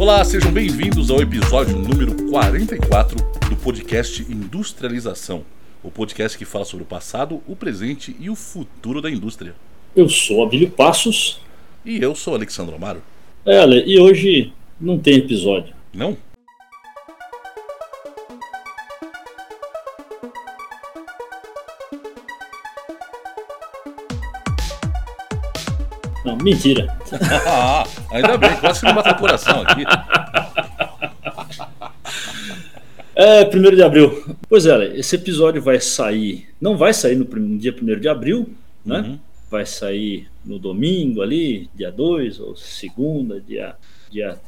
Olá, sejam bem-vindos ao episódio número 44 do podcast Industrialização, o podcast que fala sobre o passado, o presente e o futuro da indústria. Eu sou Abílio Passos. E eu sou Alexandre Amaro. É, Ale, e hoje não tem episódio. Não? Não, mentira. ainda bem, quase que não bateu o coração aqui. É, 1 de abril. Pois é, esse episódio vai sair. Não vai sair no, no dia 1 de abril, né? Uhum. Vai sair no domingo ali, dia 2, ou segunda, dia, dia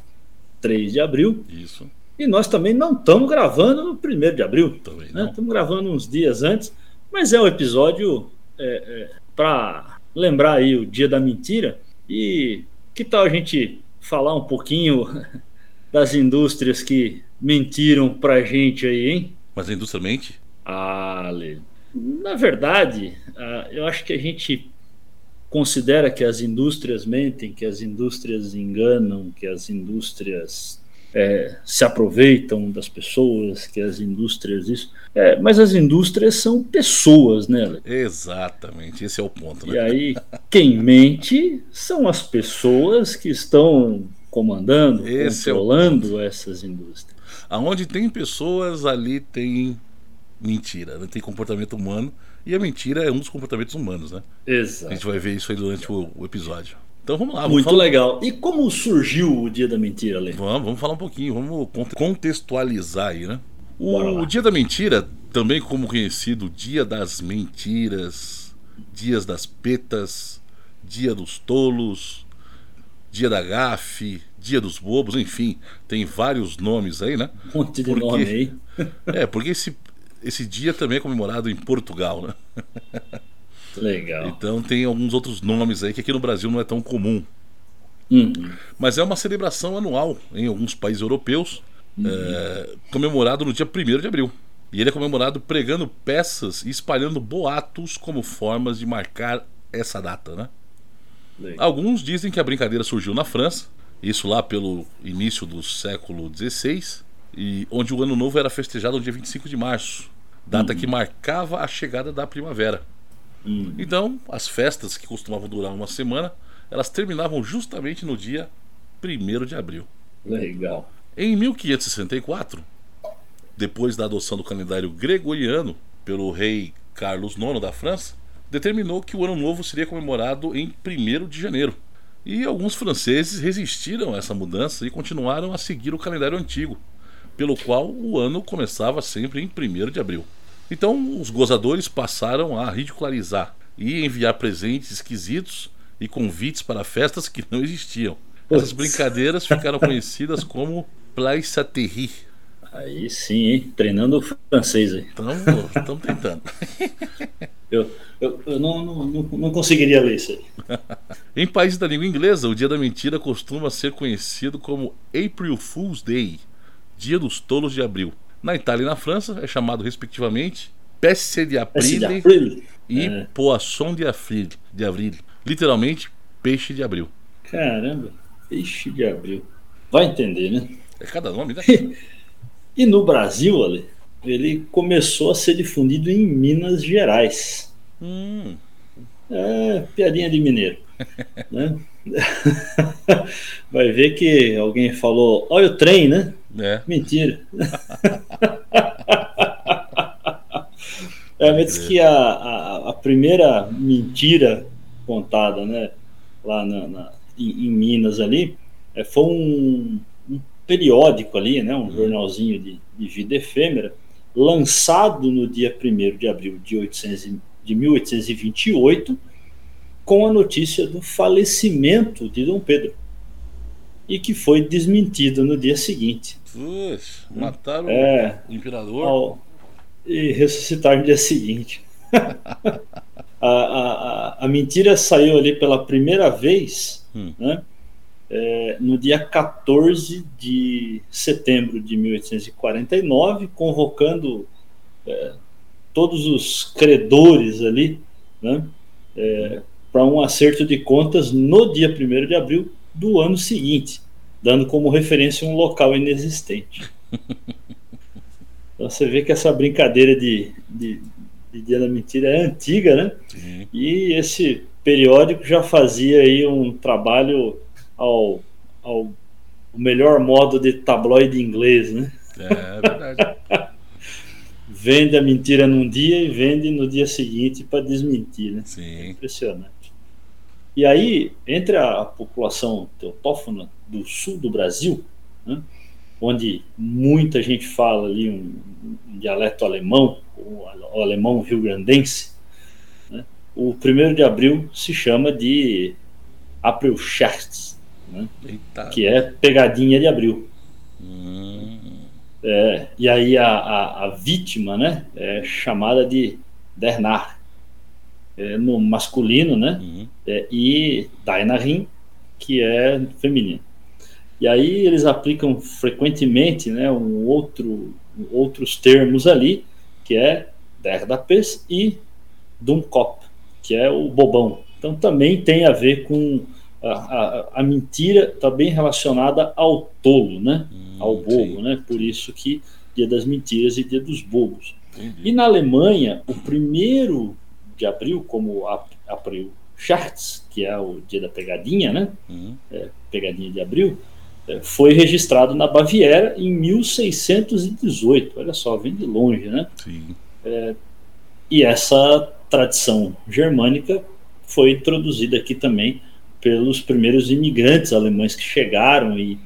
3 de abril. Isso. E nós também não estamos gravando no 1 de abril. Também né? Estamos gravando uns dias antes, mas é um episódio é, é, para lembrar aí o dia da mentira. E que tal a gente falar um pouquinho das indústrias que mentiram pra gente aí, hein? Mas a indústria mente? Ah, Lê. Na verdade, ah, eu acho que a gente considera que as indústrias mentem, que as indústrias enganam, que as indústrias é, se aproveitam das pessoas, que as indústrias isso. É, mas as indústrias são pessoas, né? Exatamente, esse é o ponto. Né? E aí, quem mente são as pessoas que estão comandando, esse é controlando é essas indústrias. Aonde tem pessoas, ali tem mentira, né? tem comportamento humano. E a mentira é um dos comportamentos humanos, né? Exato. A gente vai ver isso aí durante o, o episódio. Então vamos lá. Vamos Muito falar... legal. E como surgiu o Dia da Mentira, Lê? Vamos, vamos falar um pouquinho, vamos contextualizar aí, né? O Dia da Mentira, também como conhecido Dia das Mentiras, Dias das Petas, Dia dos Tolos, Dia da Gafe, Dia dos Bobos, enfim, tem vários nomes aí, né? Um monte de porque... nome aí. é, porque esse, esse dia também é comemorado em Portugal, né? Legal. Então tem alguns outros nomes aí que aqui no Brasil não é tão comum. Uhum. Mas é uma celebração anual em alguns países europeus, uhum. é, comemorado no dia 1 de abril. E ele é comemorado pregando peças e espalhando boatos como formas de marcar essa data, né? Legal. Alguns dizem que a brincadeira surgiu na França, isso lá pelo início do século XVI, e onde o ano novo era festejado no dia 25 de março, data uhum. que marcava a chegada da primavera. Uhum. Então, as festas que costumavam durar uma semana, elas terminavam justamente no dia 1 de abril. Legal. Em 1564, depois da adoção do calendário gregoriano pelo rei Carlos IX da França, determinou que o Ano Novo seria comemorado em 1 de janeiro. E alguns franceses resistiram a essa mudança e continuaram a seguir o calendário antigo, pelo qual o ano começava sempre em 1 de abril. Então, os gozadores passaram a ridicularizar e enviar presentes esquisitos e convites para festas que não existiam. Essas brincadeiras ficaram conhecidas como Plaissaterie. Aí sim, hein? treinando o francês aí. Estamos tentando. eu, eu, eu não, não, não, conseguiria ler isso aí. em países da língua inglesa, o dia da mentira costuma ser conhecido como April Fool's Day, Dia dos Tolos de Abril. Na Itália e na França é chamado respectivamente Peste de Aprile e é. Poisson de Avril, de Avril. Literalmente, peixe de abril. Caramba, peixe de abril. Vai entender, né? É cada nome, né? e no Brasil, Ale, ele começou a ser difundido em Minas Gerais. Hum. É, piadinha de mineiro. né? Vai ver que alguém falou, olha o trem, né? É. Mentira. é, mas que a, a, a, primeira mentira contada, né, lá na, na em, em, Minas ali, é, foi um, um, periódico ali, né, um hum. jornalzinho de, de vida efêmera, lançado no dia 1 de abril de, 800, de 1828, com a notícia do falecimento de Dom Pedro e que foi desmentido no dia seguinte. Puxa, mataram é, o imperador ao, e ressuscitaram no dia seguinte. a, a, a, mentira saiu ali pela primeira vez hum. né, é, no dia 14 de setembro de 1849, convocando é, todos os credores ali né, é, para um acerto de contas no dia 1 de abril do ano seguinte. dando como referência um local inexistente. Então você vê que essa brincadeira de, de, de Dia da Mentira é antiga, né? Sim. E esse periódico já fazia aí um trabalho ao, ao melhor modo de tabloide inglês, né? É, é verdade. vende a mentira num dia e vende no dia seguinte para desmentir, né? Sim. É impressionante. E aí, entre a população teotófona do sul do Brasil, né, onde muita gente fala ali um, um dialeto alemão, o, alemão rio-grandense, né, o primeiro de abril se chama de Aprilscherz, né, que é pegadinha de abril. Hum. É, e aí a, a, a, vítima né, é chamada de Dernar, é, no masculino, né? Uhum. É, e Dainarim, que é feminino. E aí eles aplicam frequentemente né, um outro, outros termos ali, que é Derdapes e Dumkop, que é o bobão. Então também tem a ver com a, a, a mentira, está bem relacionada ao tolo, né? Hum, ao bobo, sim. né? Por isso que Dia das Mentiras e Dia dos Bobos. Entendi. E na Alemanha, o primeiro de abril, como abril Charts, que é o dia da pegadinha, né? Uhum. É, pegadinha de abril, é, foi registrado na Baviera em 1618. Olha só, vem de longe, né? É, e essa tradição germânica foi introduzida aqui também pelos primeiros imigrantes alemães que chegaram e,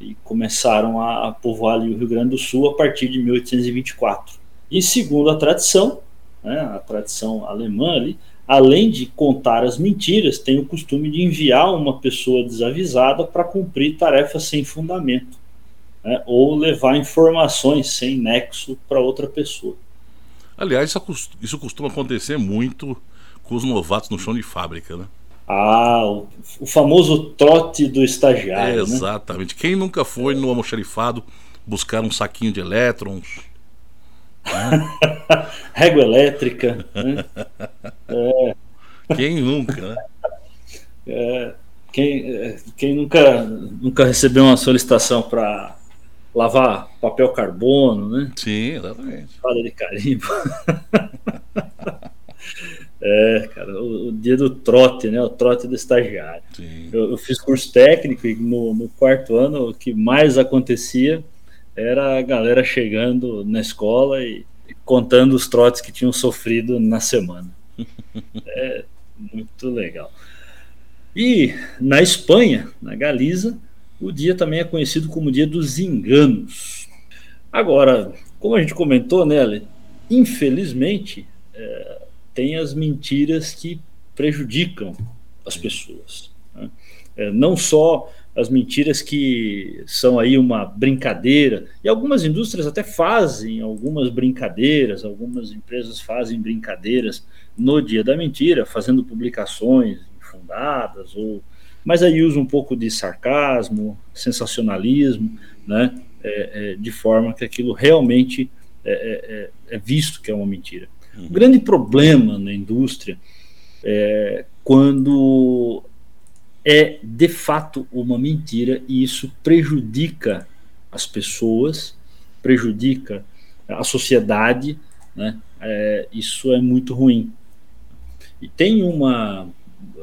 e começaram a, a povoar o Rio Grande do Sul a partir de 1824. E segundo a tradição, né, a tradição alemã ali, além de contar as mentiras, tem o costume de enviar uma pessoa desavisada para cumprir tarefas sem fundamento, né, ou levar informações sem nexo para outra pessoa. Aliás, isso costuma acontecer muito com os novatos no chão de fábrica, né? Ah, o, o famoso trote do estagiário. É, exatamente. Né? Quem nunca foi no almoxarifado buscar um saquinho de elétrons, Régua elétrica. Né? É. Quem nunca, né? É, quem, quem nunca, nunca recebeu uma solicitação para lavar papel carbono, né? Sim, exatamente. Fada de carimbo. É, cara, o, o, dia do trote, né? O trote do estagiário. Eu, eu, fiz curso técnico e no, no quarto ano o que mais acontecia era a galera chegando na escola e, e contando os trotes que tinham sofrido na semana. é muito legal. E na Espanha, na Galiza, o dia também é conhecido como Dia dos Enganos. Agora, como a gente comentou, né, infelizmente, é, tem as mentiras que prejudicam as pessoas. Né? É, não só as mentiras que são aí uma brincadeira, e algumas indústrias até fazem algumas brincadeiras, algumas empresas fazem brincadeiras no dia da mentira, fazendo publicações infundadas, ou, mas aí usa um pouco de sarcasmo, sensacionalismo, né, é, é, de forma que aquilo realmente é, é, é, é visto que é uma mentira. Uhum. O grande problema na indústria é quando é de fato uma mentira e isso prejudica as pessoas, prejudica a sociedade, né? É, isso é muito ruim. E tem uma,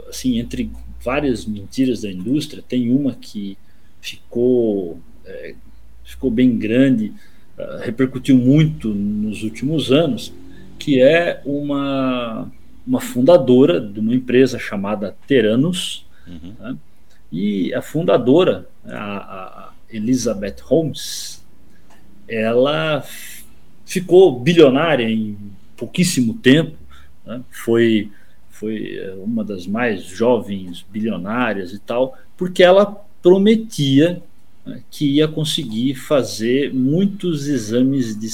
assim, entre várias mentiras da indústria, tem uma que ficou, é, ficou bem grande, uh, repercutiu muito nos últimos anos, que é uma, uma fundadora de uma empresa chamada Teranos, Uhum. Né? E a fundadora, a, a, Elizabeth Holmes, ela ficou bilionária em pouquíssimo tempo, né? foi, foi eh, uma das mais jovens bilionárias e tal, porque ela prometia né, que ia conseguir fazer muitos exames de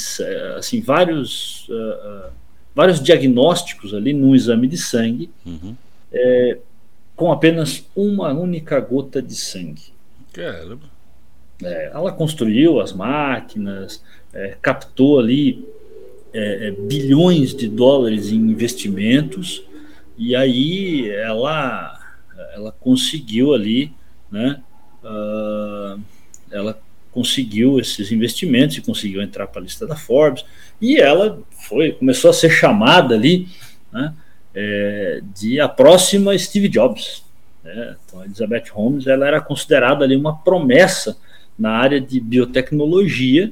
assim vários uh, uh, vários diagnósticos ali num exame de sangue uhum. é, com apenas uma única gota de sangue. Caramba. É, ela construiu as máquinas, é, captou ali é, é, bilhões de dólares em investimentos e aí ela ela conseguiu ali, né, uh, conseguiu esses investimentos e conseguiu entrar para a lista da Forbes. E ela foi começou a ser chamada ali né, é, de a próxima Steve Jobs. Né? Então, a Elizabeth Holmes ela era considerada ali uma promessa na área de biotecnologia.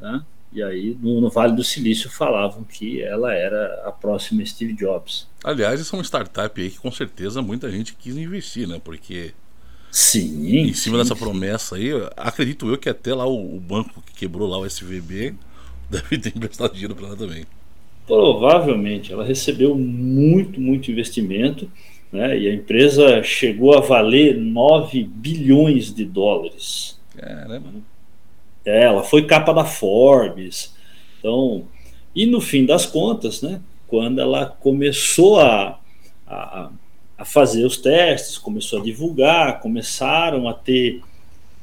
Né? E aí, no, no, Vale do Silício, falavam que ela era a próxima Steve Jobs. Aliás, essa é uma startup aí que com certeza muita gente quis investir, né? Porque Sim. Em cima sim, dessa promessa aí, acredito eu que até lá o, o, banco que quebrou lá o SVB deve ter emprestado dinheiro para ela também. Provavelmente, ela recebeu muito, muito investimento, né? E a empresa chegou a valer 9 bilhões de dólares. Caramba. É, ela foi capa da Forbes. Então, e no fim das contas, né? Quando ela começou a, a a fazer os testes, começou a divulgar, começaram a ter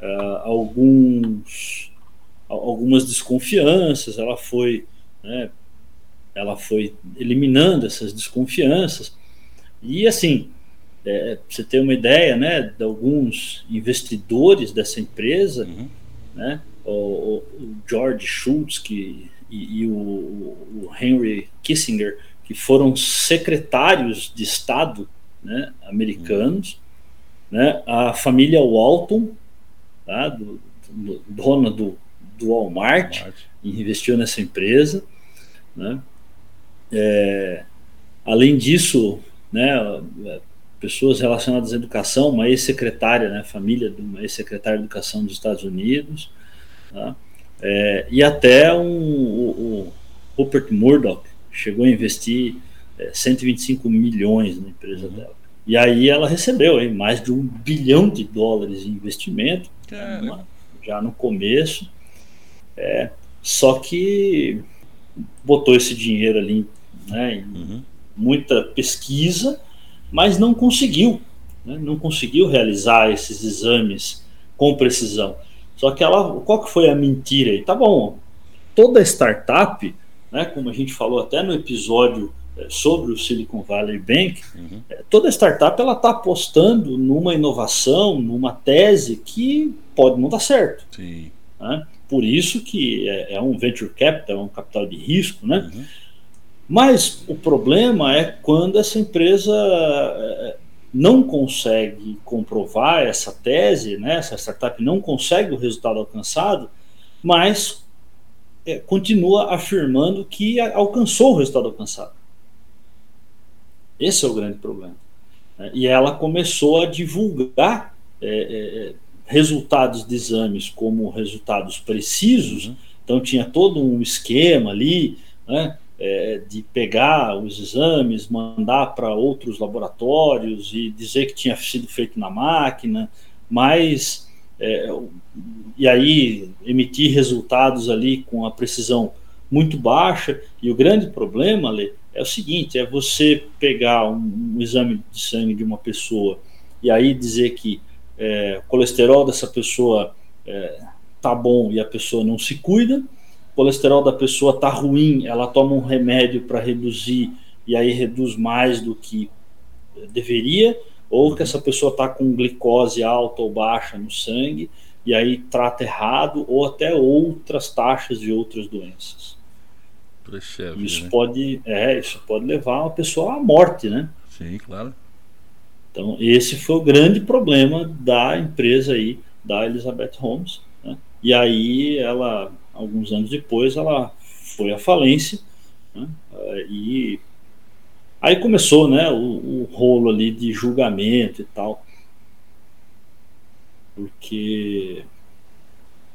uh, alguns, algumas desconfianças, ela foi, né, ela foi eliminando essas desconfianças. E assim, é, você ter uma ideia né, de alguns investidores dessa empresa, uhum. né, o, o, George Schultz que, e, e o, o Henry Kissinger, que foram secretários de Estado né, americanos, né, a família Walton, tá, do, do, dona do, do Walmart, Walmart, investiu nessa empresa. Né, é, além disso, né, pessoas relacionadas à educação, uma ex-secretária, né, família de uma ex-secretária de educação dos Estados Unidos, tá, é, e até um, o, o Rupert Murdoch chegou a investir 125 é, milhões na empresa uhum. dela. E aí ela recebeu hein, mais de um bilhão de dólares em investimento, uma, já no começo. É, só que botou esse dinheiro ali né, em uhum. muita pesquisa, mas não conseguiu. Né, não conseguiu realizar esses exames com precisão. Só que ela, qual que foi a mentira aí? Tá bom, toda startup, né, como a gente falou até no episódio sobre o Silicon Valley Bank, uhum. toda startup ela está apostando numa inovação, numa tese que pode não dar certo. Sim. Né? Por isso que é, é, um venture capital, é um capital de risco, né? Uhum. Mas o problema é quando essa empresa é, não consegue comprovar essa tese, né? essa startup não consegue o resultado alcançado, mas é, continua afirmando que alcançou o resultado alcançado. Esse é o grande problema. Né? E ela começou a divulgar é, é, resultados de exames como resultados precisos, uhum. então tinha todo um esquema ali, né? É, de pegar os exames, mandar para outros laboratórios e dizer que tinha sido feito na máquina, mas é, e aí emitir resultados ali com a precisão muito baixa. E o grande problema, Lê, é o seguinte: é você pegar um, um exame de sangue de uma pessoa e aí dizer que é, o colesterol dessa pessoa é, tá bom e a pessoa não se cuida, o colesterol da pessoa tá ruim, ela toma um remédio para reduzir e aí reduz mais do que deveria, ou que essa pessoa está com glicose alta ou baixa no sangue e aí trata errado, ou até outras taxas de outras doenças. Puxa isso né? pode, é, isso pode levar uma pessoa à morte, né? Sim, claro. Então esse foi o grande problema da empresa aí da Elizabeth Holmes. Né? E aí ela, alguns anos depois, ela foi à falência né? e aí começou, né, o, o rolo ali de julgamento e tal, porque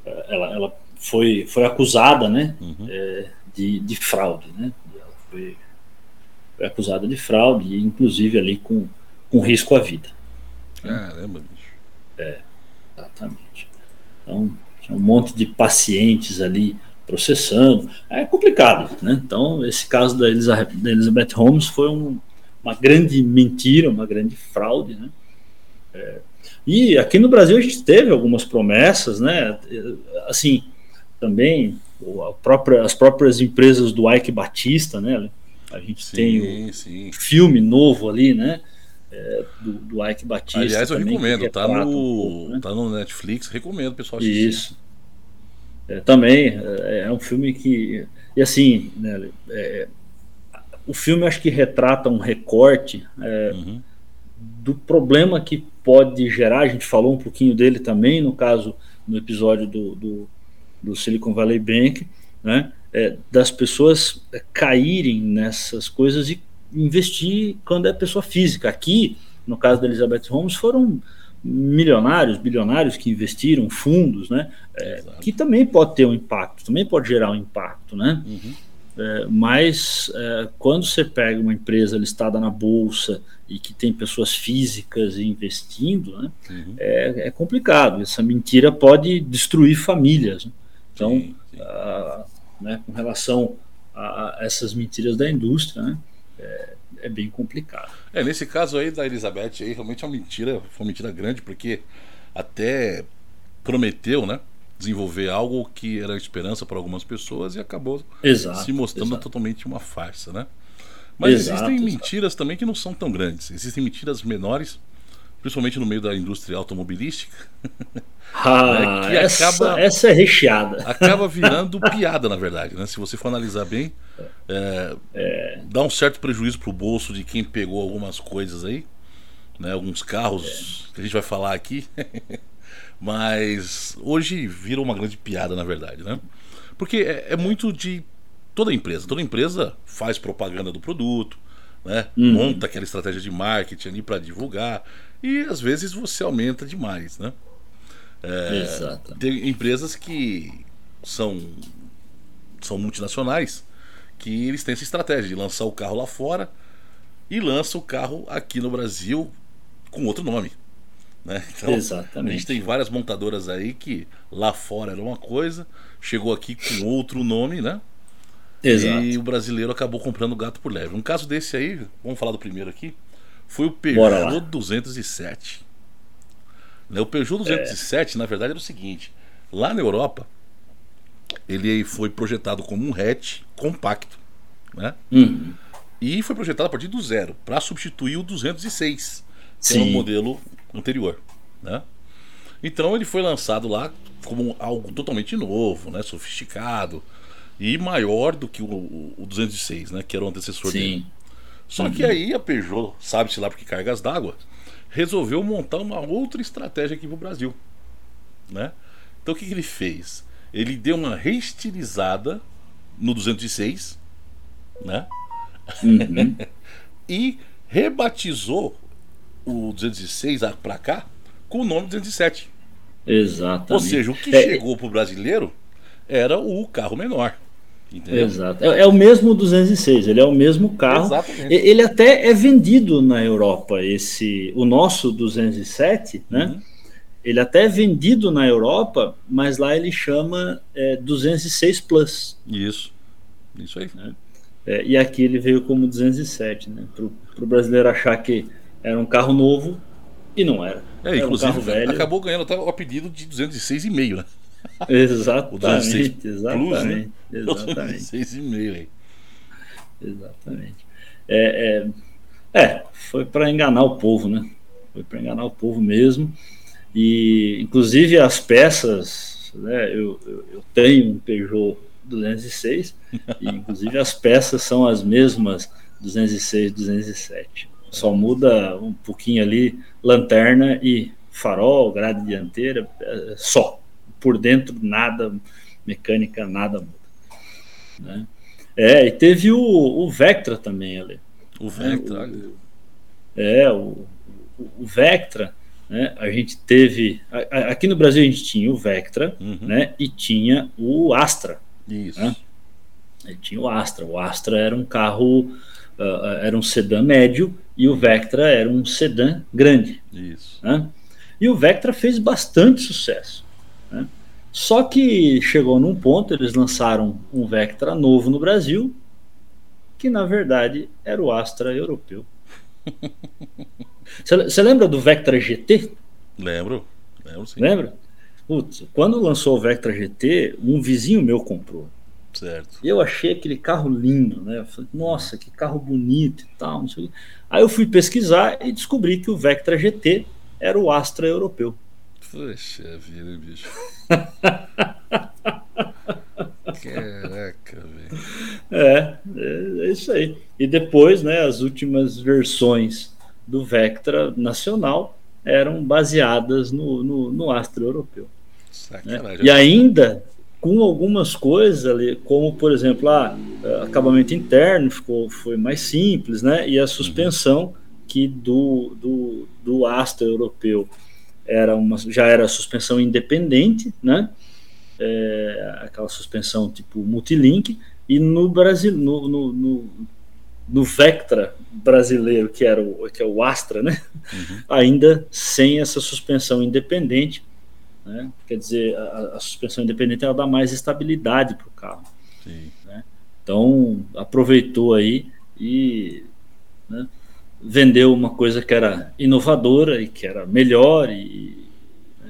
é, ela, ela foi, foi acusada, né? Uhum. É, de, de fraude, né? Ela foi, foi acusada de fraude, inclusive ali com, com risco à vida. Caramba, bicho. É, exatamente. Então, tinha um monte de pacientes ali processando. É complicado, né? Então, esse caso da Elizabeth, da Elizabeth Holmes foi um, uma grande mentira, uma grande fraude, né? É, e aqui no Brasil a gente teve algumas promessas, né? Assim, também própria, as próprias empresas do Ike Batista, né? A gente sim, tem o sim. filme novo ali, né? É, do, do Ike Batista. Aliás, eu também, recomendo, tá no, um pouco, né? tá no Netflix, recomendo, pessoal. Assistir. Isso. é, também é, é, um filme que e assim, né, é, o filme acho que retrata um recorte é, uhum. do problema que pode gerar. A gente falou um pouquinho dele também no caso no episódio do, do, do Silicon Valley Bank, né? É, das pessoas caírem nessas coisas e investir quando é pessoa física. Aqui, no caso da Elizabeth Holmes, foram milionários, bilionários que investiram, fundos, né? É, que também pode ter um impacto, também pode gerar um impacto, né? Uhum. É, mas é, quando você pega uma empresa listada na bolsa e que tem pessoas físicas investindo, né, uhum. é, é, complicado. Essa mentira pode destruir famílias. Né? Então, sim, sim. A, né, com relação a, a, essas mentiras da indústria, né, é, é, bem complicado. É, nesse caso aí da Elizabeth, aí, realmente é uma mentira, foi uma mentira grande, porque até prometeu, né? desenvolver algo que era esperança para algumas pessoas e acabou exato, se mostrando exato. totalmente uma farsa, né? Mas exato, existem mentiras também que não são tão grandes. Existem mentiras menores, principalmente no meio da indústria automobilística. Ah, né, que essa, acaba, essa é recheada. Acaba virando piada, na verdade. Né? Se você for analisar bem, é, é. dá um certo prejuízo para o bolso de quem pegou algumas coisas aí. Né? Alguns carros é. que a gente vai falar aqui. Mas hoje vira uma grande piada, na verdade, né? Porque é, é muito de toda empresa. Toda empresa faz propaganda do produto, né? Uhum. Monta aquela estratégia de marketing ali para divulgar. E às vezes você aumenta demais, né? É, Exato. Tem empresas que são, são multinacionais que eles têm essa estratégia de lançar o carro lá fora e lança o carro aqui no Brasil com outro nome. Né? Então, Exatamente. A gente tem várias montadoras aí que lá fora era uma coisa, chegou aqui com outro nome, né? Exato. E o brasileiro acabou comprando gato por leve. Um caso desse aí, vamos falar do primeiro aqui, foi o Peugeot 207. Né, o Peugeot 207, é. na verdade, era o seguinte: lá na Europa, ele foi projetado como um hatch compacto, né? Uhum. E foi projetado a partir do zero para substituir o 206, que Sim. é um modelo anterior, né? Então ele foi lançado lá como algo totalmente novo, né, sofisticado e maior do que o, o 206, né, que era o antecessor Sim. dele. Só uhum. que aí a Peugeot, sabe-se lá porque cargas d'água, resolveu montar uma outra estratégia aqui para o Brasil, né? Então o que, que ele fez? Ele deu uma reestilizada no 206, né? Uhum. e rebatizou o 206 para cá com o nome 207. Exatamente. Ou seja, o que é, chegou para o brasileiro era o carro menor. Entendeu? Exato. É, é, o mesmo 206, ele é o mesmo carro. Exatamente. Ele até é vendido na Europa, esse o nosso 207, né? Uhum. Ele até é vendido na Europa, mas lá ele chama é, 206 Plus. Isso. Isso aí. É, e aqui ele veio como 207, né? Para o brasileiro achar que era um carro novo e não era. É, era inclusive um carro velho. acabou ganhando até o apelido de 206,5, né? Exatamente, exatamente. Plus, né? Exatamente. 206,5 aí. Exatamente. É, é, é foi para enganar o povo, né? Foi para enganar o povo mesmo. E, inclusive, as peças, né? Eu, eu, eu tenho um Peugeot 206, e, inclusive, as peças são as mesmas 206, 207. Só muda um pouquinho ali lanterna e farol, grade dianteira, é, só. Por dentro nada, mecânica nada muda. Né? É, e teve o, o Vectra também ali. O Vectra, é, é, o, o Vectra, né, a gente teve. aqui no Brasil a gente tinha o Vectra uhum. né, e tinha o Astra. Isso. Né? tinha o Astra. O Astra era um carro uh, era um sedã médio e o Vectra era um sedã grande. Isso. Né? E o Vectra fez bastante sucesso. Né? Só que chegou num ponto, eles lançaram um Vectra novo no Brasil, que na verdade era o Astra europeu. Você lembra do Vectra GT? Lembro, lembro sim. Lembra? Putz, quando lançou o Vectra GT, um vizinho meu comprou. Certo. E eu achei aquele carro lindo, né? Eu falei, nossa, que carro bonito e tal, não sei o Aí eu fui pesquisar e descobri que o Vectra GT era o Astra europeu. Poxa vida, bicho. Caraca, velho. É, é, é, isso aí. E depois, né, as últimas versões do Vectra nacional eram baseadas no, no, no europeu. Né? E ainda com algumas coisas ali, como por exemplo, ah, acabamento interno ficou, foi mais simples, né? E a suspensão uhum. que do, do, do Astro europeu era uma, já era suspensão independente, né? É, aquela suspensão tipo multilink, e no Brasil, no, no, no, no, Vectra brasileiro, que, era o, que é o Astra, né? Uhum. ainda sem essa suspensão independente. Né? Quer dizer, a, a, suspensão independente ela dá mais estabilidade para o carro. Né? Então, aproveitou aí e né, vendeu uma coisa que era inovadora e que era melhor e,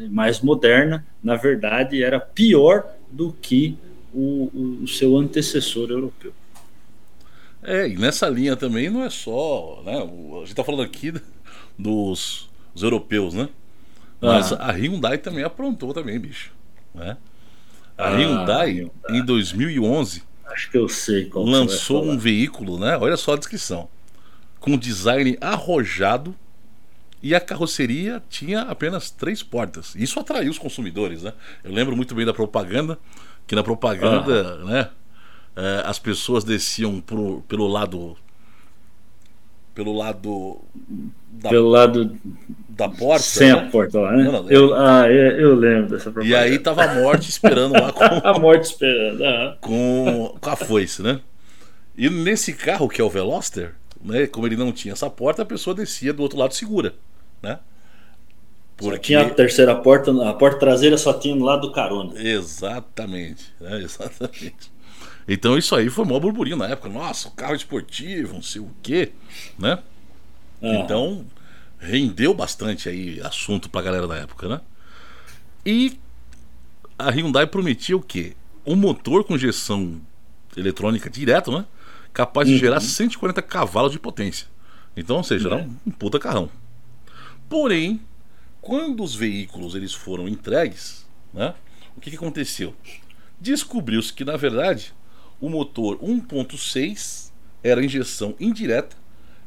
mais moderna. Na verdade, era pior do que o, o, seu antecessor europeu. É, e nessa linha também não é só. Né, a gente está falando aqui dos, dos europeus, né? Mas ah. a Hyundai também aprontou também, bicho. Né? A ah, Hyundai, Hyundai, em 2011, acho que eu sei lançou um veículo, né? Olha só a descrição, com design arrojado e a carroceria tinha apenas três portas. Isso atraiu os consumidores, né? Eu lembro muito bem da propaganda que na propaganda, ah. né, é, as pessoas desciam pro, pelo lado pelo lado da, pelo lado da porta sem né? a porta lá, né? Não, não, eu, ah, eu, eu, lembro dessa propaganda. E aí tava a morte esperando lá com a morte esperando, ah. com, com a foice, né? E nesse carro que é o Veloster, né, como ele não tinha essa porta, a pessoa descia do outro lado segura, né? Porque... Só tinha a terceira porta, a porta traseira só tinha no lado do carona. Exatamente, né? exatamente. Então isso aí foi maior burburinho na época. Nossa, carro esportivo, não sei o quê, né? Ah. Então rendeu bastante aí assunto pra galera da época, né? E a Hyundai prometia o quê? Um motor com injeção eletrônica direto, né? Capaz de uhum. gerar 140 cavalos de potência. Então, ou seja, é. era um, um puta carrão. Porém, quando os veículos eles foram entregues, né, o que, que aconteceu? Descobriu-se que, na verdade, o motor 1.6 era injeção indireta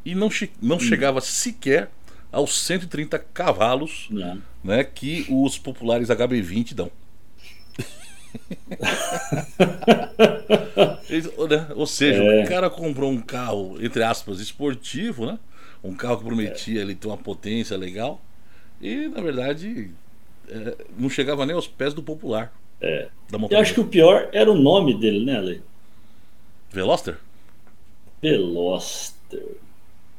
e não, che não hum. chegava sequer aos 130 cavalos né, que os populares HB20 dão. Né, ou seja, é. o cara comprou um carro, entre aspas, esportivo, né? Um carro que prometia é. ele ter uma potência legal. E, na verdade, é, não chegava nem aos pés do popular. É. Eu acho que o pior era o nome dele, né, Ale? Veloster? Veloster.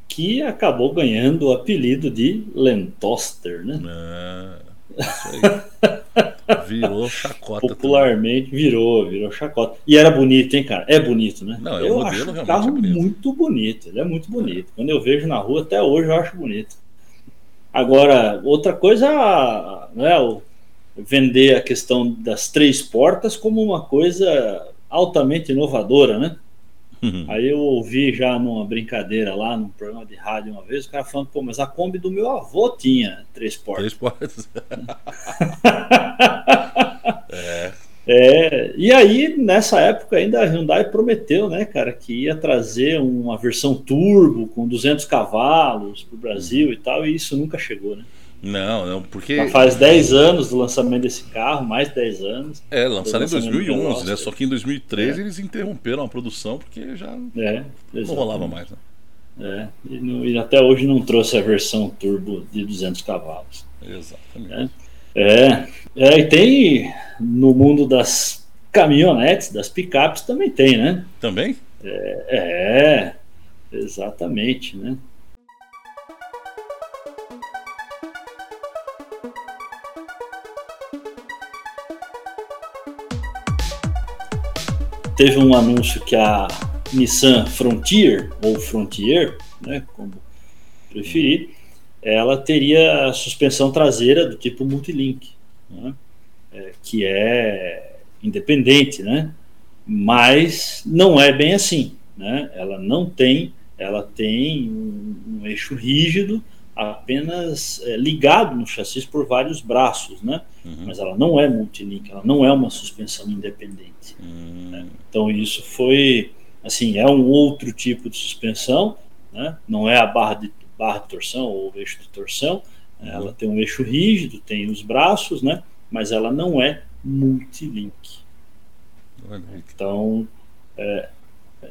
Que acabou ganhando o apelido de Lentoster, né? Aí. virou chacota. Popularmente também. virou, virou chacota. E era bonito, hein, cara? É bonito, né? Não, é eu modelo acho o carro é bonito. muito bonito. Ele é muito bonito. Quando eu vejo na rua, até hoje eu acho bonito. Agora, outra coisa né, vender a questão das três portas como uma coisa altamente inovadora, né? Uhum. Aí eu ouvi já numa brincadeira lá, num programa de rádio uma vez, o cara falando, pô, mas a Kombi do meu avô tinha três portas. Três portas. é. É, e aí, nessa época, ainda a Hyundai prometeu, né, cara, que ia trazer uma versão turbo com 200 cavalos para o Brasil e tal, e isso nunca chegou, né? Não, não, porque. Já faz 10 anos do lançamento desse carro, mais 10 anos. É, lançado em 2011, né? Só que em 2013 é. eles interromperam a produção porque já é, não rolava mais, né? É, e, no, e, até hoje não trouxe a versão turbo de 200 cavalos. Exatamente. É, é, é e tem no mundo das caminhonetes, das picapes, também tem, né? Também? É, é exatamente, né? Teve um anúncio que a Nissan Frontier, ou Frontier, né, como preferir, ela teria a suspensão traseira do tipo Multilink. Né? é, que é independente, né? Mas não é bem assim, né? Ela não tem, ela tem um, um eixo rígido apenas é, ligado no chassi por vários braços, né? Uhum. Mas ela não é multilink, ela não é uma suspensão independente. Uhum. Né? Então isso foi assim, é um outro tipo de suspensão, né? não é a barra de, barra de torção ou o eixo de torção, uhum. ela tem um eixo rígido, tem os braços, né? mas ela não é multilink. Então, é,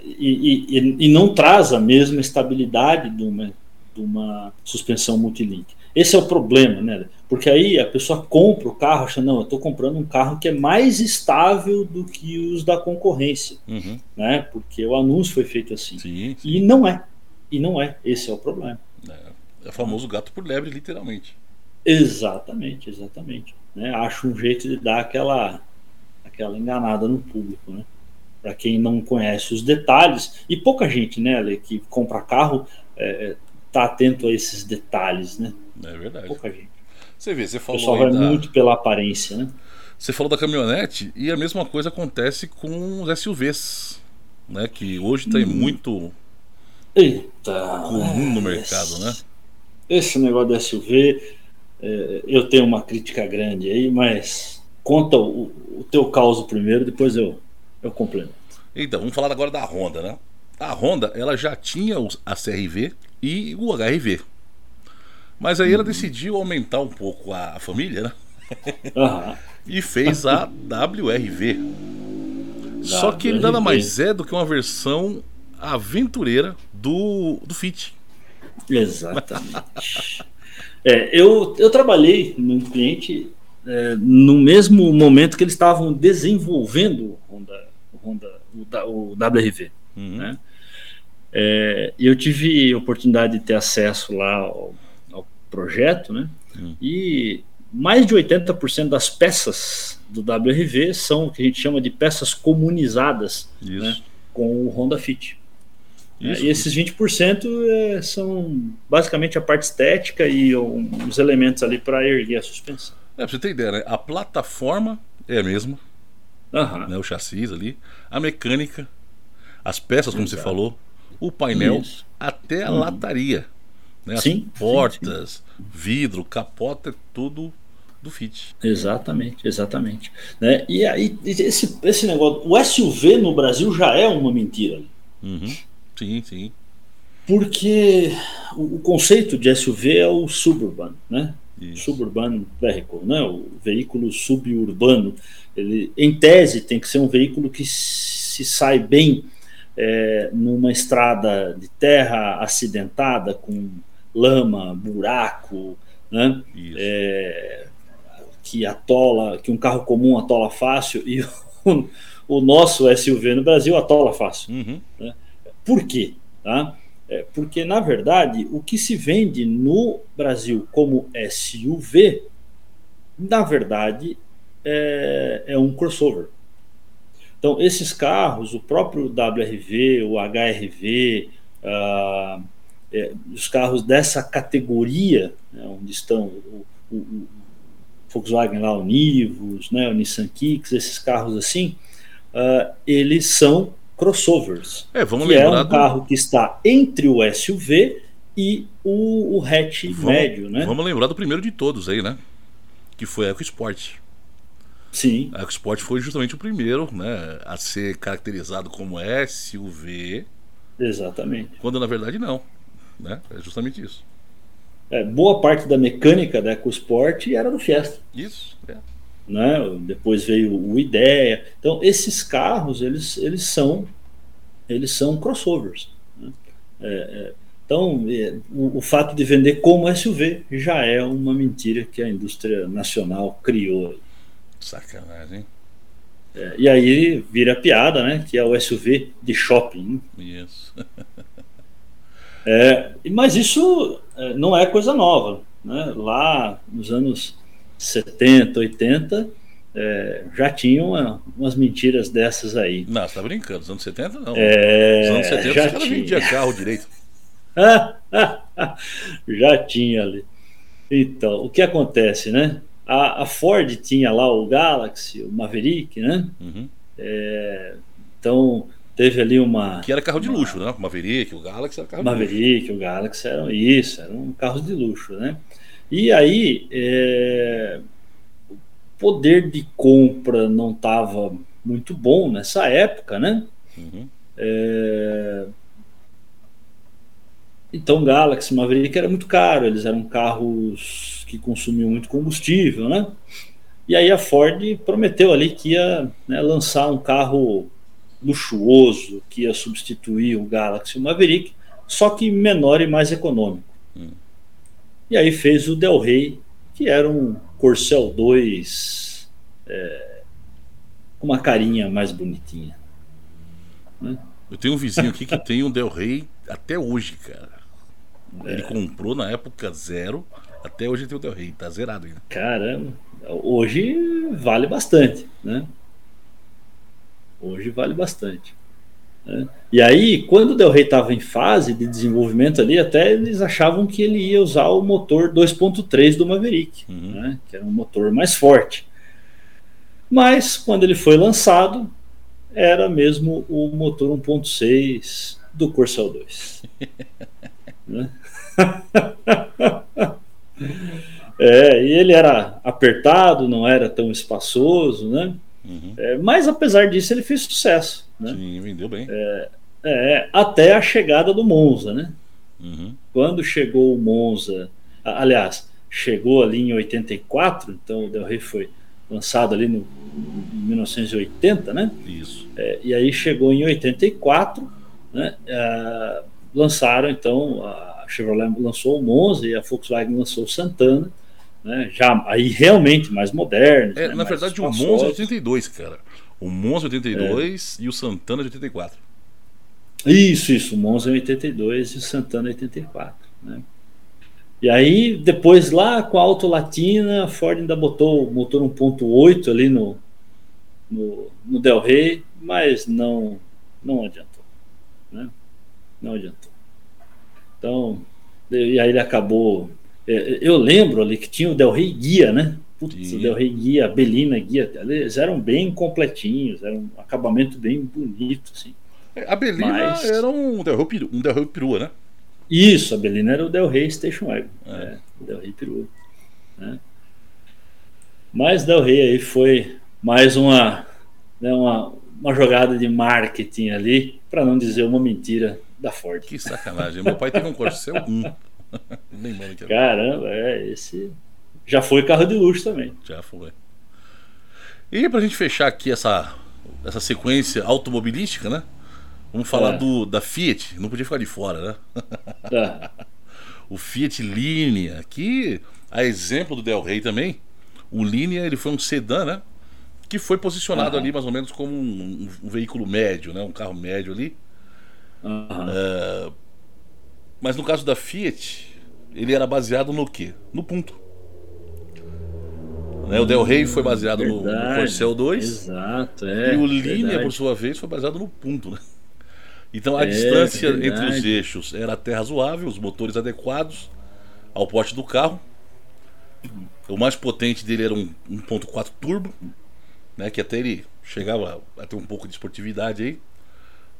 e, e, e, não traz a mesma estabilidade de uma, uma suspensão multilink. Esse é o problema, né? Porque aí a pessoa compra o carro achando, não, eu estou comprando um carro que é mais estável do que os da concorrência, uhum. né? Porque o anúncio foi feito assim. Sim, sim. E não é. E não é. Esse é o problema. É, é famoso gato por lebre, literalmente. Exatamente, exatamente. Né? Acho um jeito de dar aquela, aquela enganada no público, né? Para quem não conhece os detalhes, e pouca gente, né, Ale, que compra carro, é, tá atento a esses detalhes, né? É verdade. Pouca gente. Você vê, você falou. O pessoal vai da... muito pela aparência, né? Você falou da caminhonete e a mesma coisa acontece com os SUVs, né? Que hoje tem hum. muito Eita, comum no mercado, esse, né? Esse negócio do SUV, é, eu tenho uma crítica grande aí, mas conta o, o teu caos primeiro, depois eu, eu complemento. Então, vamos falar agora da Honda, né? A Honda, ela já tinha a CRV e o HRV. Mas aí ela uhum. decidiu aumentar um pouco a, a família, né? Uhum. e fez a WRV. Só que ele nada mais é do que uma versão aventureira do, do Fit. Exatamente. é, eu, eu trabalhei num cliente é, no mesmo momento que eles estavam desenvolvendo o Honda, o, Honda, o, o WRV. Uhum. Né? É, eu tive oportunidade de ter acesso lá ao, ao projeto, né? Hum. E mais de 80% das peças do WRV são o que a gente chama de peças comunizadas né, com o Honda Fit. É, e esses 20% é, são basicamente a parte estética e os elementos ali para erguer a suspensão. É, pra você ter ideia, né? a plataforma é a mesma, uhum. né, o chassi ali, a mecânica, as peças, como Exato. você falou, o painel Isso. até a hum. lataria. Né? As sim, portas, sim, sim. vidro, capota, é tudo do Fit. Exatamente, exatamente. Né? E aí, esse, esse negócio, o SUV no Brasil já é uma mentira. Uhum. Sim, sim. Porque o, o, conceito de SUV é o suburban, né? Isso. Suburban vehicle, né? O veículo suburbano. Ele, em tese, tem que ser um veículo que se sai bem é, numa estrada de terra acidentada, com lama, buraco, né? É, que atola, que um carro comum atola fácil e o, o nosso SUV no Brasil atola fácil. Uhum. Né? Por quê? Tá? É, porque, na verdade, o que se vende no Brasil como SUV, na verdade, é, é um crossover. Então, esses carros, o próprio WRV, o HRV, ah, é, os carros dessa categoria, né, onde estão o, o, o, Volkswagen lá, o Nivus, né, o Nissan Kicks, esses carros assim, uh, eles são crossovers. É, vamos que lembrar é um carro que está entre o SUV e o, o hatch vamos, médio, né? Vamos lembrar do primeiro de todos aí, né? Que foi a EcoSport. Sim. A EcoSport foi justamente o primeiro né, a ser caracterizado como SUV. Exatamente. Quando na verdade não. Né? É justamente isso. É, boa parte da mecânica da EcoSport era do Fiesta. Isso, é. Né? Depois veio o Ideia. Então, esses carros, eles, eles são eles são crossovers. Né? É, é, então, é, o, o, fato de vender como SUV já é uma mentira que a indústria nacional criou. Sacanagem. É, e aí vira piada, né? Que é o SUV de shopping. Isso. é, mas isso é, não é coisa nova. Né? Lá nos anos 70, 80, é, já tinham uma, umas mentiras dessas aí. Não, você tá brincando. Nos anos 70 não. É, nos anos 70 já os vendia carro direito. já tinha ali. Então, o que acontece, né? A, a, Ford tinha lá o Galaxy, o Maverick, né? Uhum. É, então teve ali uma. Que era carro de uma, luxo, né? O Maverick, o Galaxy era carro Maverick, de luxo. Maverick, o Galaxy eram isso, eram carros de luxo, né? E aí é, o poder de compra não estava muito bom nessa época, né? Uhum. É... Então, Galaxy Maverick era muito caro, eles eram carros que consumiam muito combustível, né? E aí a Ford prometeu ali que ia né, lançar um carro luxuoso, que ia substituir o Galaxy Maverick, só que menor e mais econômico. Hum. E aí fez o Del Rey, que era um Corcel 2 é, com uma carinha mais bonitinha. Né? Eu tenho um vizinho aqui que tem um Del Rey até hoje, cara. Ele é. comprou na época zero, até hoje tem o Del Rey, tá zerado ainda. Caramba, hoje vale bastante, né? Hoje vale bastante. Né? E aí, quando o Del Rey estava em fase de desenvolvimento ali, até eles achavam que ele ia usar o motor 2.3 do Maverick, uhum. né? que era um motor mais forte. Mas, quando ele foi lançado, era mesmo o motor 1.6 do Corcel 2. né? é, e ele era apertado, não era tão espaçoso, né? Uhum. É, mas apesar disso, ele fez sucesso. Né? Sim, vendeu bem. É, é, até a chegada do Monza, né? Uhum. Quando chegou o Monza, aliás, chegou ali em 84, então o Del Rey foi lançado ali no, em 1980, né? Isso. É, e aí chegou em 84, né? É, lançaram então a Chevrolet lançou o Monza e a Volkswagen lançou o Santana né? Já aí realmente mais modernos. É, né? na verdade, o Monza é 82, cara. O Monza é 82 é. e o Santana é 84. Isso, isso. O Monza é 82 e o Santana é 84. Né? E aí, depois lá com a Auto Latina, a Ford ainda botou o motor 1.8 ali no, no, no, Del Rey, mas não, não adiantou. Né? Não adiantou. Então, e aí ele acabou é, eu lembro ali que tinha o Del Rey Guia, né? Putz, o Del Rey Guia, a Belina Guia, eles eram bem completinhos, era um acabamento bem bonito, assim. É, a Belina Mas... era um Del, Rey, um Del Rey Perua, né? Isso, a Belina era o Del Rey Station Wagon, é. é o Del Rey Perua. Né? Mas Del Rey aí foi mais uma, né, uma, uma jogada de marketing ali, para não dizer uma mentira da Ford. Que sacanagem. Meu pai teve um Corcel 1. Nem que Caramba, é, esse já foi carro de luxo também. Já foi. E pra gente fechar aqui essa, essa sequência automobilística, né? Vamos falar é. do, da Fiat, não podia ficar de fora, né? É. o Fiat Linea, que a exemplo do Del Rey também, o Linea ele foi um sedã, né? Que foi posicionado uhum. ali mais ou menos como um, um, veículo médio, né? Um carro médio ali. Uhum. Uh, mas no caso da Fiat, ele era baseado no quê? No ponto. Né? O Del Rey foi baseado no, no Corcel 2. Exato, é. E o Linea, por sua vez, foi baseado no ponto. Né? Então a é, distância verdade. entre os eixos era até razoável, os motores adequados ao porte do carro. O mais potente dele era um 1.4 turbo, né, que até ele chegava a ter um pouco de esportividade aí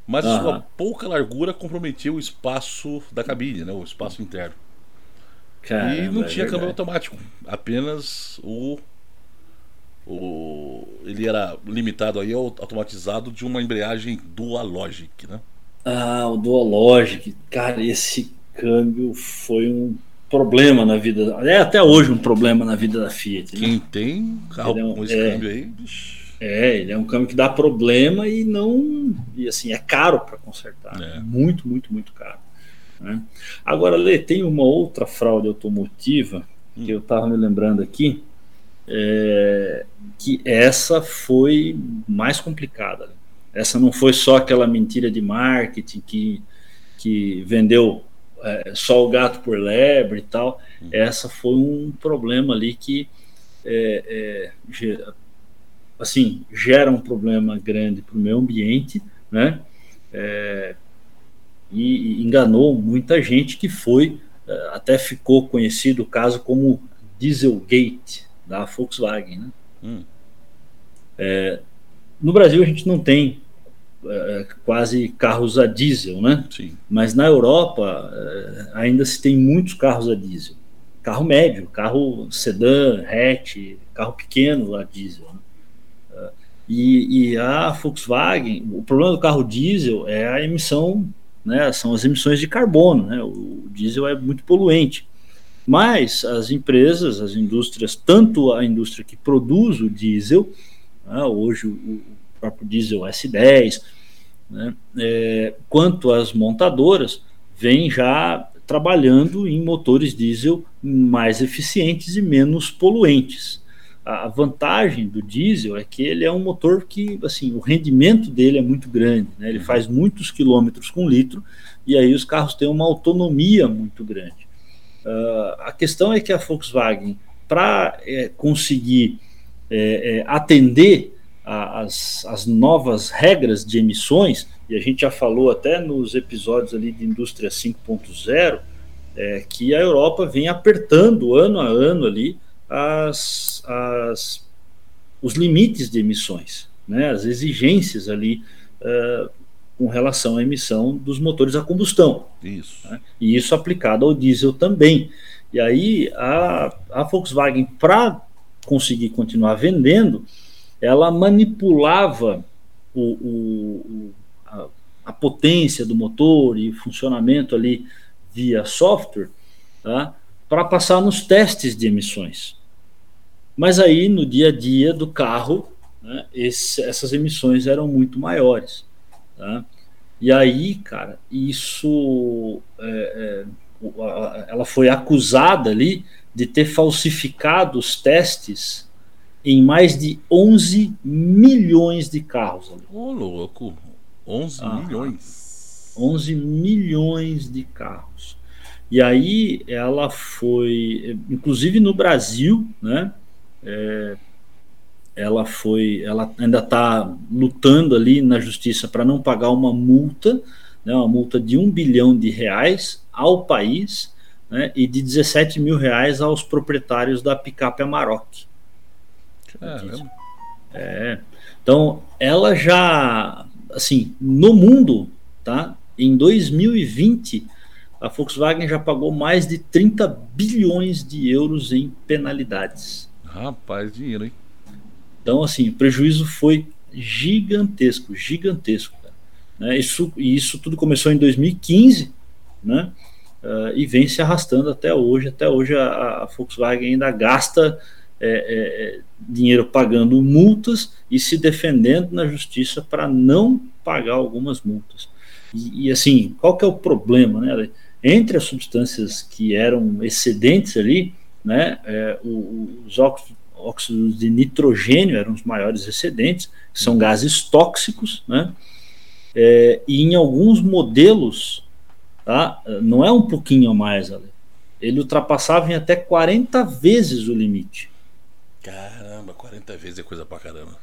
mas a sua pouca largura comprometia o espaço da cabine, né, o espaço interno. Caramba, e não é tinha câmbio automático, apenas o, o ele era limitado aí ao automatizado de uma embreagem Dualogic, né? Ah, o Dualogic, cara, esse câmbio foi um problema na vida, é até hoje um problema na vida da Fiat. Né? Quem tem carro é com esse é, câmbio aí, bicho é, ele é um câmbio que dá problema e não. E assim, é caro para consertar. É. Muito, muito, muito caro. Né? Agora, Lê, tem uma outra fraude automotiva hum. que eu estava me lembrando aqui, é, que essa foi mais complicada. Essa não foi só aquela mentira de marketing que, que vendeu é, só o gato por lebre e tal. Hum. Essa foi um problema ali que é, é assim, gera um problema grande para o meio ambiente, né? É, e, e, enganou muita gente que foi, é, até ficou conhecido o caso como Dieselgate da Volkswagen, né? Hum. É, no Brasil a gente não tem é, quase carros a diesel, né? Sim. Mas na Europa é, ainda se tem muitos carros a diesel. Carro médio, carro sedã, hatch, carro pequeno a diesel. E, e, a Volkswagen, o problema do carro diesel é a emissão, né, são as emissões de carbono, né, o diesel é muito poluente. Mas as empresas, as indústrias, tanto a indústria que produz o diesel, né, hoje o próprio diesel S10, né, é, quanto as montadoras, vêm já trabalhando em motores diesel mais eficientes e menos poluentes a vantagem do diesel é que ele é um motor que, assim, o rendimento dele é muito grande, né? Ele uhum. faz muitos quilômetros com litro e aí os carros têm uma autonomia muito grande. Uh, a questão é que a Volkswagen, para é, conseguir é, é, atender a, as, as novas regras de emissões, e a gente já falou até nos episódios ali de Indústria 5.0, é, que a Europa vem apertando ano a ano ali as, as, os limites de emissões, né, as exigências ali uh, com relação à emissão dos motores a combustão. Isso. Né, e isso aplicado ao diesel também. E aí a, a Volkswagen, para conseguir continuar vendendo, ela manipulava o, o, a, a, potência do motor e o funcionamento ali via software tá, para passar nos testes de emissões. Mas aí, no dia a dia do carro, né, esse, essas emissões eram muito maiores. Tá? E aí, cara, isso. É, é, ela foi acusada ali de ter falsificado os testes em mais de 11 milhões de carros. Ô, oh, louco! 11 ah, milhões. 11 milhões de carros. E aí ela foi, inclusive no Brasil, né? É, ela foi, ela ainda está lutando ali na justiça para não pagar uma multa, né, uma multa de um bilhão de reais ao país né, e de 17 mil reais aos proprietários da picape Amarok. É. Então, ela já, assim, no mundo, tá? Em 2020, a Volkswagen já pagou mais de 30 bilhões de euros em penalidades. Rapaz, dinheiro, hein? Então, assim, o prejuízo foi gigantesco, gigantesco. Né? Isso, e isso tudo começou em 2015, né? Uh, e vem se arrastando até hoje. Até hoje a, a Volkswagen ainda gasta é, é, é dinheiro pagando multas e se defendendo na justiça para não pagar algumas multas. E, e, assim, qual que é o problema, né? Entre as substâncias que eram excedentes ali, né? É, os óxidos de nitrogênio eram os maiores excedentes, são gases tóxicos, né? É, e em alguns modelos, tá? não é um pouquinho a mais, ali. ele ultrapassava em até 40 vezes o limite. Caramba, 40 vezes é coisa pra caramba.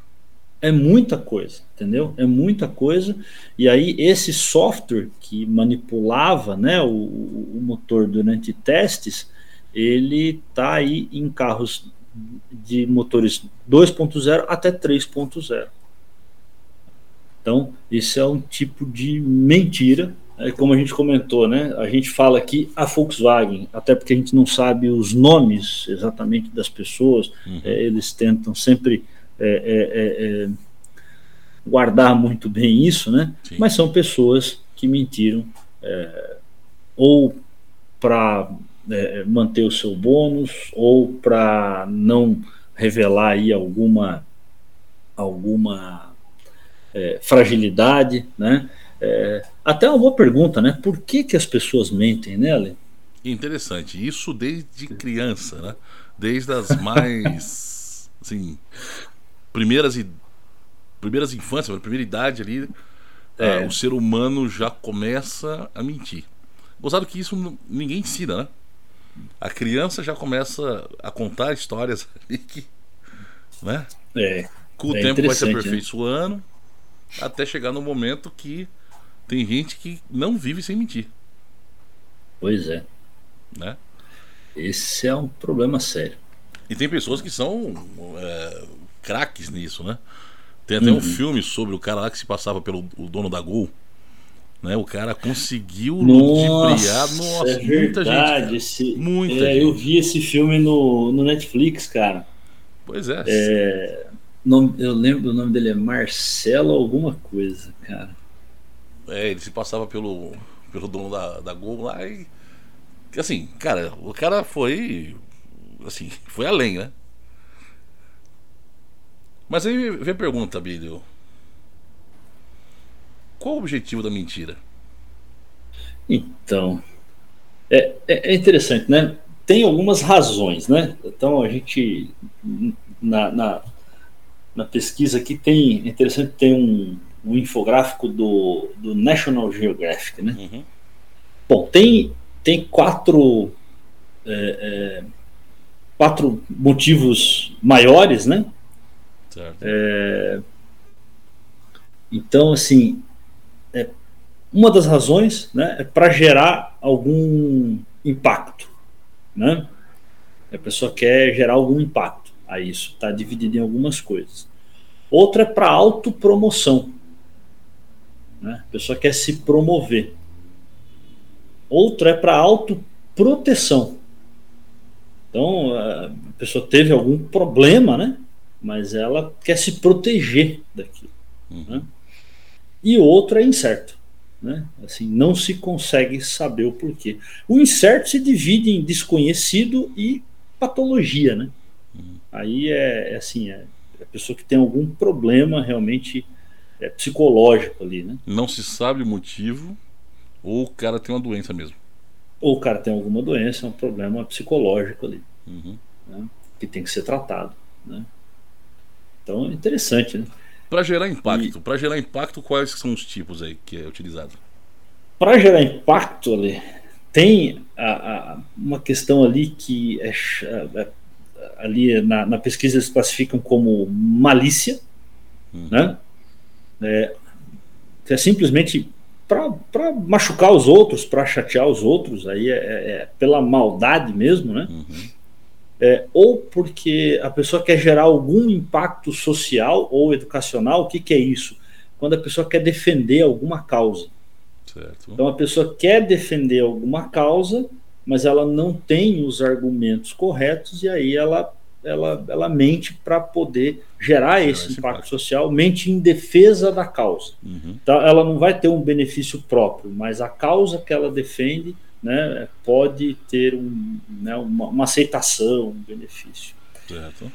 É muita coisa, entendeu? É muita coisa. E aí, esse software que manipulava né, o, o motor durante testes, ele está aí em carros de motores 2.0 até 3.0. Então, isso é um tipo de mentira, é como a gente comentou, né? A gente fala aqui a Volkswagen, até porque a gente não sabe os nomes exatamente das pessoas, uhum. é, eles tentam sempre é, é, é, é guardar muito bem isso, né? Sim. Mas são pessoas que mentiram é, ou para é, manter o seu bônus ou para não revelar aí alguma alguma é, fragilidade, né? É, até uma boa pergunta, né? Por que, que as pessoas mentem, né, Ale? Interessante. Isso desde criança, né? Desde as mais, assim, primeiras e primeiras infâncias, primeira idade ali, é. uh, o ser humano já começa a mentir. Gostado que isso ninguém ensina, né? A criança já começa a contar histórias ali que. Né? É. Com o é tempo vai se né? aperfeiçoando, né? até chegar no momento que tem gente que não vive sem mentir. Pois é. Né? Esse é um problema sério. E tem pessoas que são é, craques nisso, né? Tem até uhum. um filme sobre o cara lá que se passava pelo dono da Gol. Né? O cara conseguiu ludibriar. Nossa, é muita verdade, gente. Esse, muita é, gente. Eu vi esse filme no, no Netflix, cara. Pois é. é nome, eu lembro o nome dele é Marcelo alguma coisa, cara. É, ele se passava pelo, pelo dono da, da Gol lá e. Assim, cara, o cara foi. Assim, foi além, né? Mas aí vem a pergunta, Billy. Qual o objetivo da mentira? Então, é, é, é interessante, né? Tem algumas razões, né? Então a gente na, na, na pesquisa aqui tem é interessante tem um, um infográfico do, do National Geographic, né? Uhum. Bom, tem tem quatro é, é, quatro motivos maiores, né? É, então, assim, uma das razões né, é para gerar algum impacto. Né? A pessoa quer gerar algum impacto a isso, está dividido em algumas coisas. Outra é para autopromoção. Né? A pessoa quer se promover. Outra é para autoproteção. Então, a pessoa teve algum problema, né? mas ela quer se proteger daquilo. Uhum. Né? E outra é incerto. Né? Assim, não se consegue saber o porquê. O incerto se divide em desconhecido e patologia. Né? Uhum. Aí é, é assim, é, é a pessoa que tem algum problema realmente é, psicológico ali. Né? Não se sabe o motivo, ou o cara tem uma doença mesmo. Ou o cara tem alguma doença, um problema psicológico ali. Uhum. Né? Que tem que ser tratado. Né? Então é interessante, né? Para gerar impacto, e... para gerar impacto, quais são os tipos aí que é utilizado? Para gerar impacto, ali, tem a, a, uma questão ali que é, é, ali na, na, pesquisa eles classificam como malícia, uhum. né? É, é simplesmente para machucar os outros, para chatear os outros, aí é, é, é, pela maldade mesmo, né? Uhum é, ou porque a pessoa quer gerar algum impacto social ou educacional. O que, que é isso? Quando a pessoa quer defender alguma causa. Certo. Então a pessoa quer defender alguma causa, mas ela não tem os argumentos corretos e aí ela ela, ela mente para poder gerar esse, esse impacto, impacto, social, mente em defesa da causa. Uhum. Então, ela não vai ter um benefício próprio, mas a causa que ela defende né, pode ter um, né, uma, uma, aceitação, um benefício. Certo.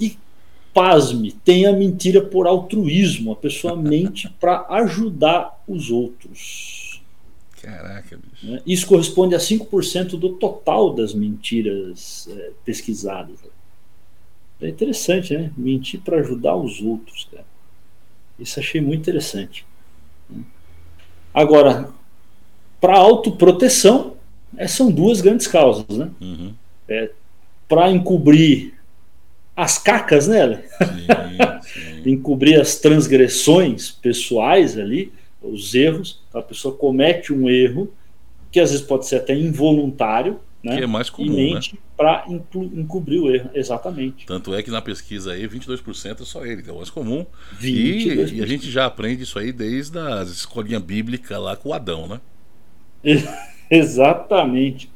E, pasme, tem a mentira por altruísmo. A pessoa mente para ajudar os outros. Caraca, bicho. Né? Isso corresponde a 5% do total das mentiras é, pesquisadas. É interessante, né? Mentir para ajudar os outros, cara. Isso achei muito interessante. Agora, para autoproteção, é, são duas grandes causas, né? Uhum. É, para encobrir as cacas, né? Sim, sim. encobrir as transgressões pessoais ali, os erros. A pessoa comete um erro que às vezes pode ser até involuntário, né? Que é mais comum, e mente né? para encobrir o erro, exatamente. Tanto é que na pesquisa aí 22% é só ele, que é o mais comum. E, e, a gente já aprende isso aí desde a escolinha bíblica lá com o Adão, né? Exatamente.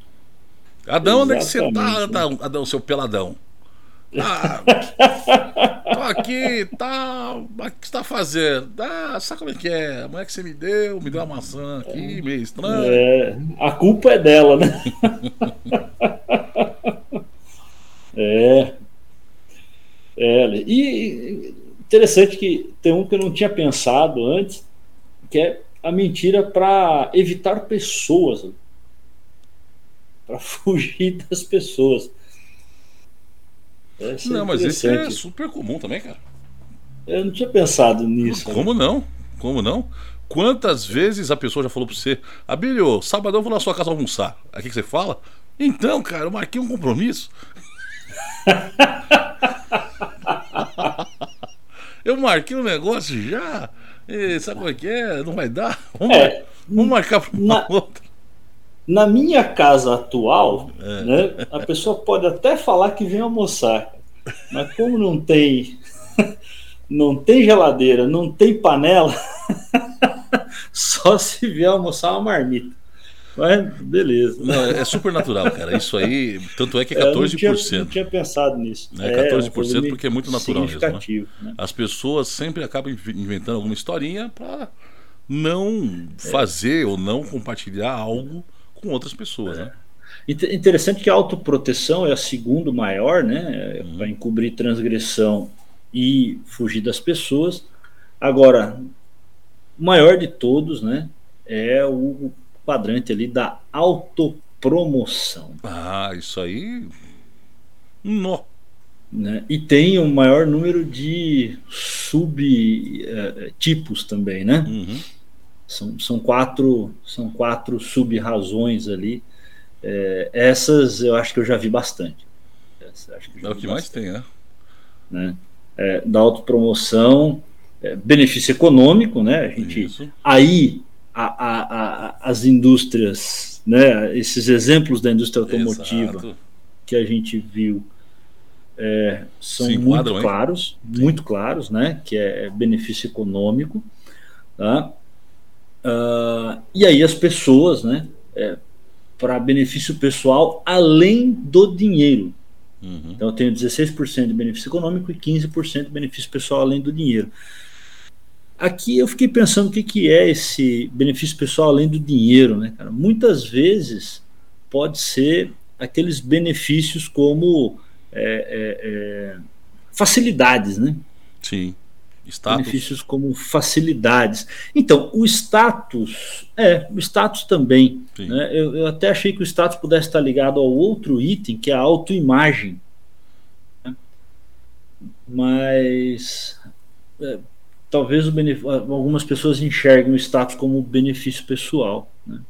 Adão, onde é que você tá, Adão, Adão, seu peladão? Ah, tô aqui, tá. O que você tá fazendo? Ah, sabe como é que é? A mulher que você me deu, me deu uma maçã aqui, meio estranho. É, a culpa é dela, né? é. É, e interessante que tem um que eu não tinha pensado antes, que é a mentira para evitar pessoas, para fugir das pessoas. Essa não, é mas isso é super comum também, cara. Eu não tinha pensado nisso. Como né? não? Como não? Quantas vezes a pessoa já falou para você, Abílio, sabadão eu vou na sua casa almoçar. Aqui que você fala? Então, cara, eu marquei um compromisso. eu marquei um negócio já. E sabe como é que é? Não vai dar? Vamos, é, vamos marcar para uma na, outra. Na minha casa atual, é. né, a pessoa pode até falar que vem almoçar, mas como não tem, não tem geladeira, não tem panela, só se vier almoçar uma marmita. Mas beleza. Não, é super natural, cara. Isso aí, tanto é que é 14%. Eu não tinha, não tinha pensado nisso. É, 14% é, porque é muito natural mesmo. Né? Né? As pessoas sempre acabam inventando alguma historinha para não é. fazer ou não compartilhar algo com outras pessoas, é. né? Interessante que a autoproteção é a segunda maior, né? Uhum. Para encobrir transgressão e fugir das pessoas. Agora, o maior de todos, né? É o quadrante ali da autopromoção. Ah, isso aí. Nó. Né? E tem o maior número de subtipos uh, também, né? Uhum. São, são quatro são quatro sub-razões ali. É, essas eu acho que eu já vi bastante. Essa, é o que bastante. mais tem, né? né? É, da autopromoção, é, benefício econômico, né? A gente, Isso. aí a, a, as indústrias, né? Esses exemplos da indústria automotiva Exato. que a gente viu é, são muito hein? claros, Sim. muito claros, né? Que é benefício econômico, tá? Uh, e aí as pessoas, né? É, para benefício pessoal além do dinheiro. Uhum. Então eu tenho 16% de benefício econômico e 15% de benefício pessoal além do dinheiro. Aqui eu fiquei pensando o que, que é esse benefício pessoal além do dinheiro, né, cara? Muitas vezes pode ser aqueles benefícios como é, é, é, facilidades, né? Sim. Status. Benefícios como facilidades. Então, o status, é, o status também. Né? Eu, eu, até achei que o status pudesse estar ligado ao outro item, que é a autoimagem. Né? Mas talvez algumas pessoas enxerguem o status como benefício pessoal. Né?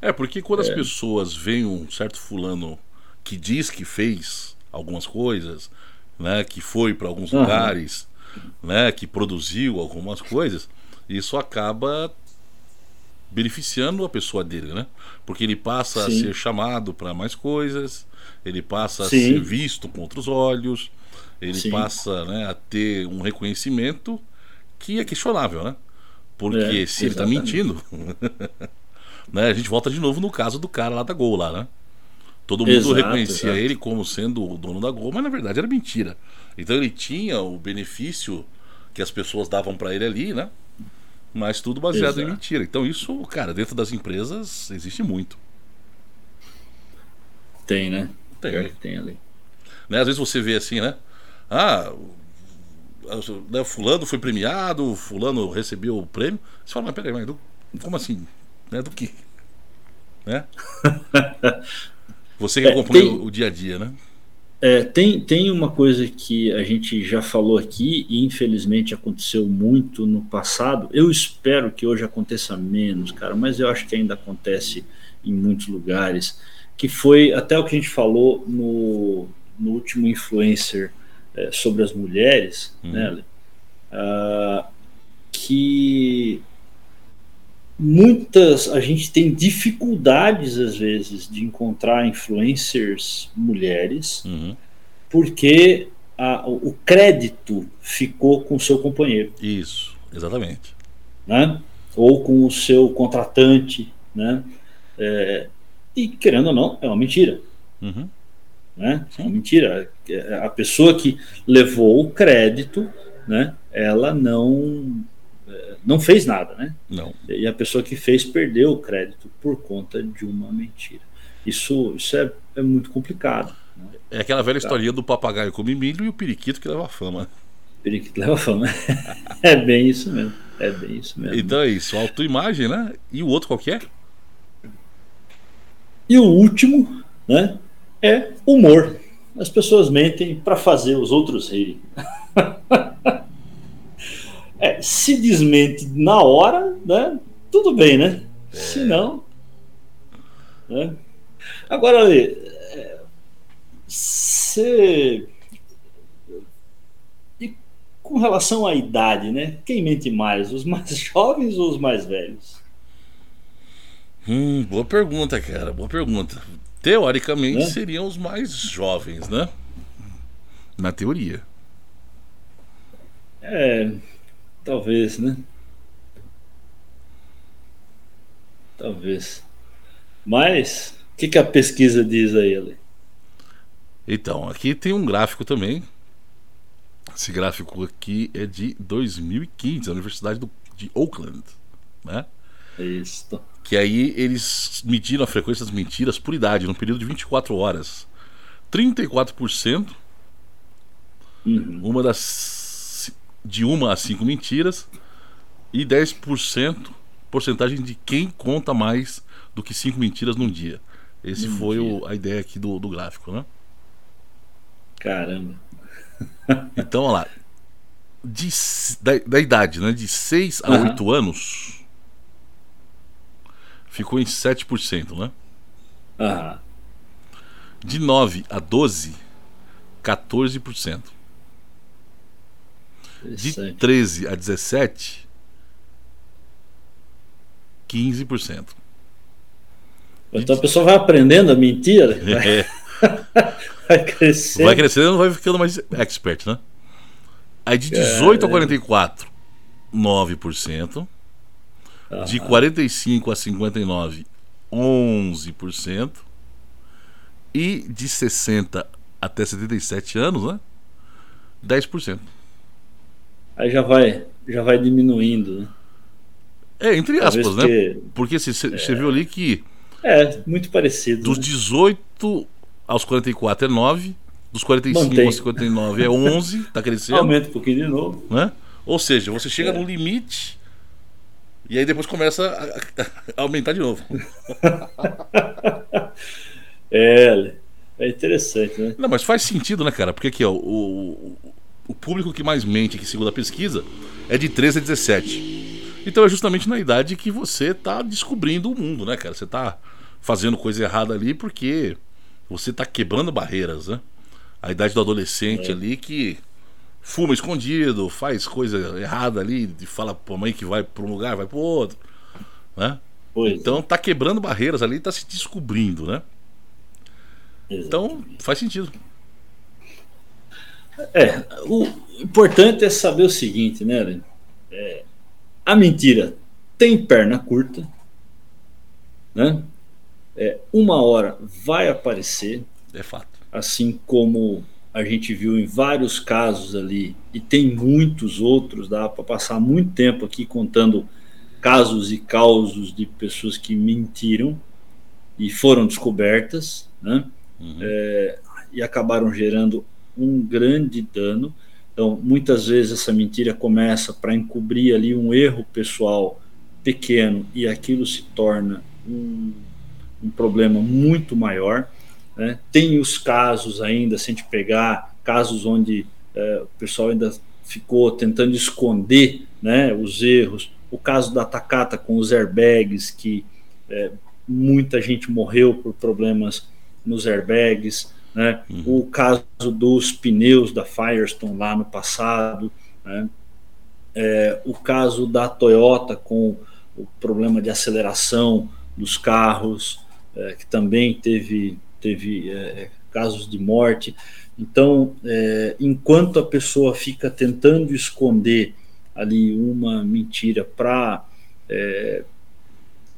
É, porque quando é. as pessoas veem um certo fulano que diz que fez algumas coisas, né, que foi para alguns uhum. lugares né, que produziu algumas coisas, isso acaba beneficiando a pessoa dele, né? Porque ele passa Sim. a ser chamado para mais coisas, ele passa Sim. a ser visto com outros olhos, ele Sim. passa né, a ter um reconhecimento que é questionável, né? Porque é, se ele está mentindo, né, a gente volta de novo no caso do cara lá da Gol lá, né? Todo mundo exato, reconhecia exato. ele como sendo o dono da Gol, mas na verdade era mentira. Então ele tinha o benefício que as pessoas davam para ele ali, né? Mas tudo baseado Exato. em mentira. Então isso, cara, dentro das empresas existe muito. Tem, né? Tem. tem ali. Né? Às vezes você vê assim, né? Ah, né, fulano foi premiado, fulano recebeu o prêmio. Você fala, mas peraí, mas do, como assim? Né? Do que? Né? Você que é, acompanha tem... o dia a dia, né? É, tem, tem uma coisa que a gente já falou aqui e infelizmente aconteceu muito no passado. Eu espero que hoje aconteça menos, cara, mas eu acho que ainda acontece em muitos lugares. Que foi até o que a gente falou no, no último influencer é, sobre as mulheres, uhum. né? Uh, que muitas a gente tem dificuldades às vezes de encontrar influencers mulheres uhum. porque a, o crédito ficou com o seu companheiro isso exatamente né ou com o seu contratante né é, e querendo ou não é uma mentira uhum. Né é uma mentira a pessoa que levou o crédito né ela não não fez nada, né? Não. E a pessoa que fez perdeu o crédito por conta de uma mentira. Isso, isso é, é muito complicado. Né? É aquela velha historinha do papagaio come milho e o periquito que leva fama. Periquito leva fama. é bem isso mesmo. É bem isso mesmo. Então é isso, autoimagem, né? E o outro qualquer? E o último, né? É humor. As pessoas mentem para fazer os outros rirem. É, se desmente na hora, né? Tudo bem, né? É. Se não. Né? Agora, Ale, você. E com relação à idade, né? Quem mente mais, os mais jovens ou os mais velhos? Hum, boa pergunta, cara. Boa pergunta. Teoricamente seriam os mais jovens, né? Na teoria. É, Talvez, né? Talvez. Mas, o que, que a pesquisa diz aí, Ale? Então, aqui tem um gráfico também. Esse gráfico aqui é de 2015, a Universidade do, de Oakland, né? Isso. Que aí eles mediram a frequência das mentiras por idade, num período de 24 horas. 34%, Uhum. uma das de uma a cinco mentiras e 10% porcentagem de quem conta mais do que cinco mentiras num dia. Esse Num foi dia. o- a ideia aqui do, do gráfico, né? Caramba. Então, olha lá. De, da, da idade, né? De 6 a. 8 anos, ficou em 7%, né? Aham. De 9 a 12, 14%. De Interessante. 13 a 17, 15%. Então a pessoa vai aprendendo a mentir, vai, É, vai crescendo. vai crescendo, vai ficando mais expert, né? Aí de 18 a 44, 9%. De 45 a 59, 11%. E de 60 até 77 anos, né? 10%. Aí já vai, já vai diminuindo, né? É, entre Talvez aspas, né? porque- Porque você viu ali que É, muito parecido. dos né? 18 aos 44 é 9, dos 45 Mantém. aos 59 é 11, tá crescendo, Aumenta um pouquinho de novo. né? Ou seja, você chega É. no limite e aí depois começa a, aumentar de novo. É, é interessante, né? Não, mas faz sentido, né, cara? Porque aqui, ó, o, o, público que mais mente aqui, segundo a pesquisa, é de 13 a 17. Então é justamente na idade que você tá descobrindo o mundo, né, cara? Você tá fazendo coisa errada ali porque você tá quebrando barreiras, né? A idade do adolescente É. ali que fuma escondido, faz coisa errada ali, e fala pra mãe que vai pra um lugar, vai pro outro, né? Pois, Então tá quebrando barreiras ali, tá se descobrindo, né? exato. Então faz sentido. É, o importante é saber o seguinte, né? É, a mentira tem perna curta, né? É, uma hora vai aparecer, É fato. assim como a gente viu em vários casos ali, e tem muitos outros, dá para passar muito tempo aqui contando casos e causos de pessoas que mentiram e foram descobertas, né? Uhum. e acabaram gerando um grande dano. Então, muitas vezes essa mentira começa para encobrir ali um erro pessoal pequeno e aquilo se torna um, um problema muito maior. Né? Tem os casos ainda, se a gente pegar casos onde eh, o pessoal ainda ficou tentando esconder né, os erros. O caso da Takata com os airbags, que eh, muita gente morreu por problemas nos airbags, né? Uhum. o caso dos pneus da Firestone lá no passado, né? É, o caso da Toyota com o problema de aceleração dos carros, é, que também teve, teve é, casos de morte. Então, é, enquanto a pessoa fica tentando esconder ali uma mentira para é,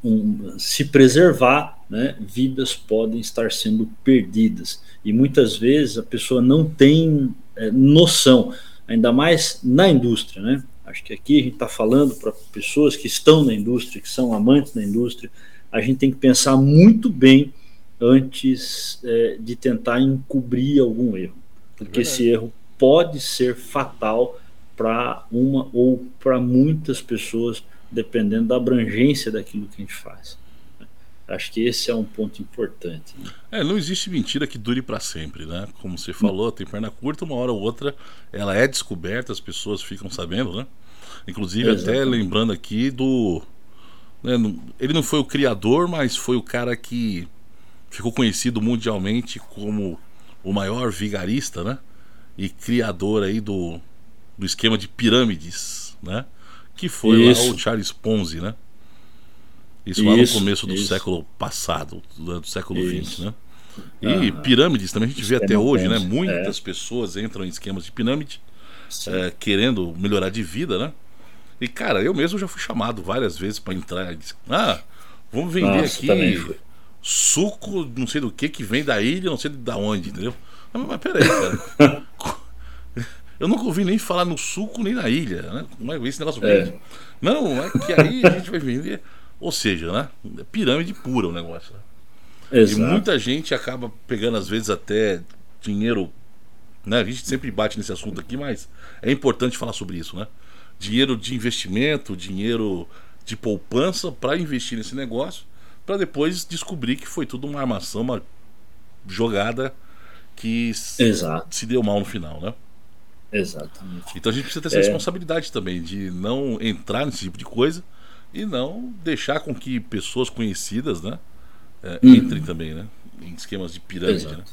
um, se preservar, né, vidas podem estar sendo perdidas. E muitas vezes a pessoa não tem é, noção, ainda mais na indústria. Né? Acho que aqui a gente está falando para pessoas que estão na indústria, que são amantes da indústria, a gente tem que pensar muito bem antes é, de tentar encobrir algum erro, porque Verdade. esse erro pode ser fatal para uma ou para muitas pessoas, dependendo da abrangência daquilo que a gente faz. Acho que esse é um ponto importante. né? É, não existe mentira que dure para sempre, né? Como você falou, tem perna curta, uma hora ou outra ela é descoberta, as pessoas ficam sabendo, né? Inclusive, até Exatamente. lembrando aqui do. né, ele não foi o criador, mas foi o cara que ficou conhecido mundialmente como o maior vigarista, né? E criador aí do, do esquema de pirâmides, né? Que foi lá o Charles Ponzi, né? Isso, lá Isso, no começo do isso. século passado, do, do século XX, né? E Aham. pirâmides também a gente vê até hoje, né? Ponzi, Muitas pessoas entram em esquemas de pirâmide é, querendo melhorar de vida, né? E cara, eu mesmo já fui chamado várias vezes para entrar. disse, Ah, vamos vender Nossa, aqui. Suco, não sei do que, que vem da ilha, não sei da onde, entendeu? Mas, mas peraí, cara. Eu nunca ouvi nem falar no suco nem na ilha, né? Como é que esse negócio? É. Não, é que aí a gente vai vender. Ou seja, né? É pirâmide pura o negócio. Né? Exato. E muita gente acaba pegando, às vezes, até dinheiro. Né? A gente sempre bate nesse assunto aqui, mas é importante falar sobre isso, né? Dinheiro de investimento, dinheiro de poupança para investir nesse negócio, para depois descobrir que foi tudo uma armação, uma jogada que Exato. se deu mal no final, né? Exatamente. Então a gente precisa ter essa é. responsabilidade também de não entrar nesse tipo de coisa e não deixar com que pessoas conhecidas, né, é, uhum. entrem também, né, em esquemas de pirâmide, Exato. né?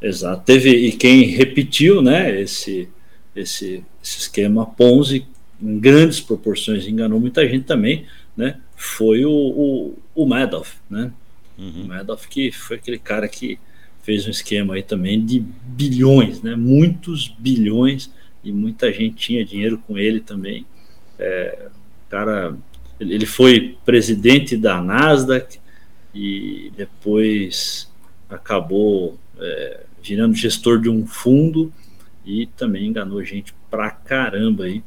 Exato. Teve e quem repetiu, né, esse esse, esse esquema Ponzi em grandes proporções enganou muita gente também, né? Foi o, o, o Madoff, né? Uhum. O Madoff que foi aquele cara que fez um esquema aí também de bilhões, né? Muitos bilhões e muita gente tinha dinheiro com ele também. É, cara, ele foi presidente da Nasdaq e depois acabou é, virando gestor de um fundo e também enganou gente pra caramba aí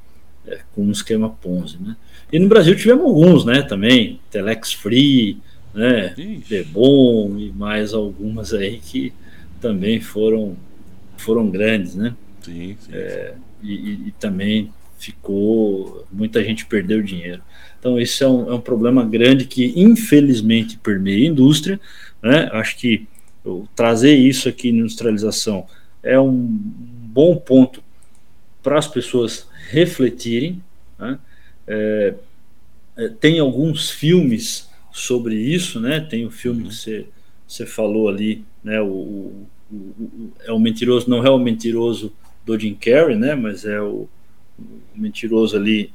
é, com um esquema Ponzi, né? E no Brasil tivemos alguns, né? Também Telex Free, né? Debon e mais algumas aí que também foram foram grandes, né? Sim, sim. É, e, e, também ficou muita gente perdeu dinheiro. Então esse é um, é um problema grande que infelizmente permeia a indústria, né? Acho que eu, trazer isso aqui na industrialização é um bom ponto para as pessoas refletirem. Né? É, é, tem alguns filmes sobre isso, né? Tem o filme uhum. que você, você falou ali, né? O, o, o, é o mentiroso, não é o mentiroso do Jim Carrey, né? Mas é o, o mentiroso ali.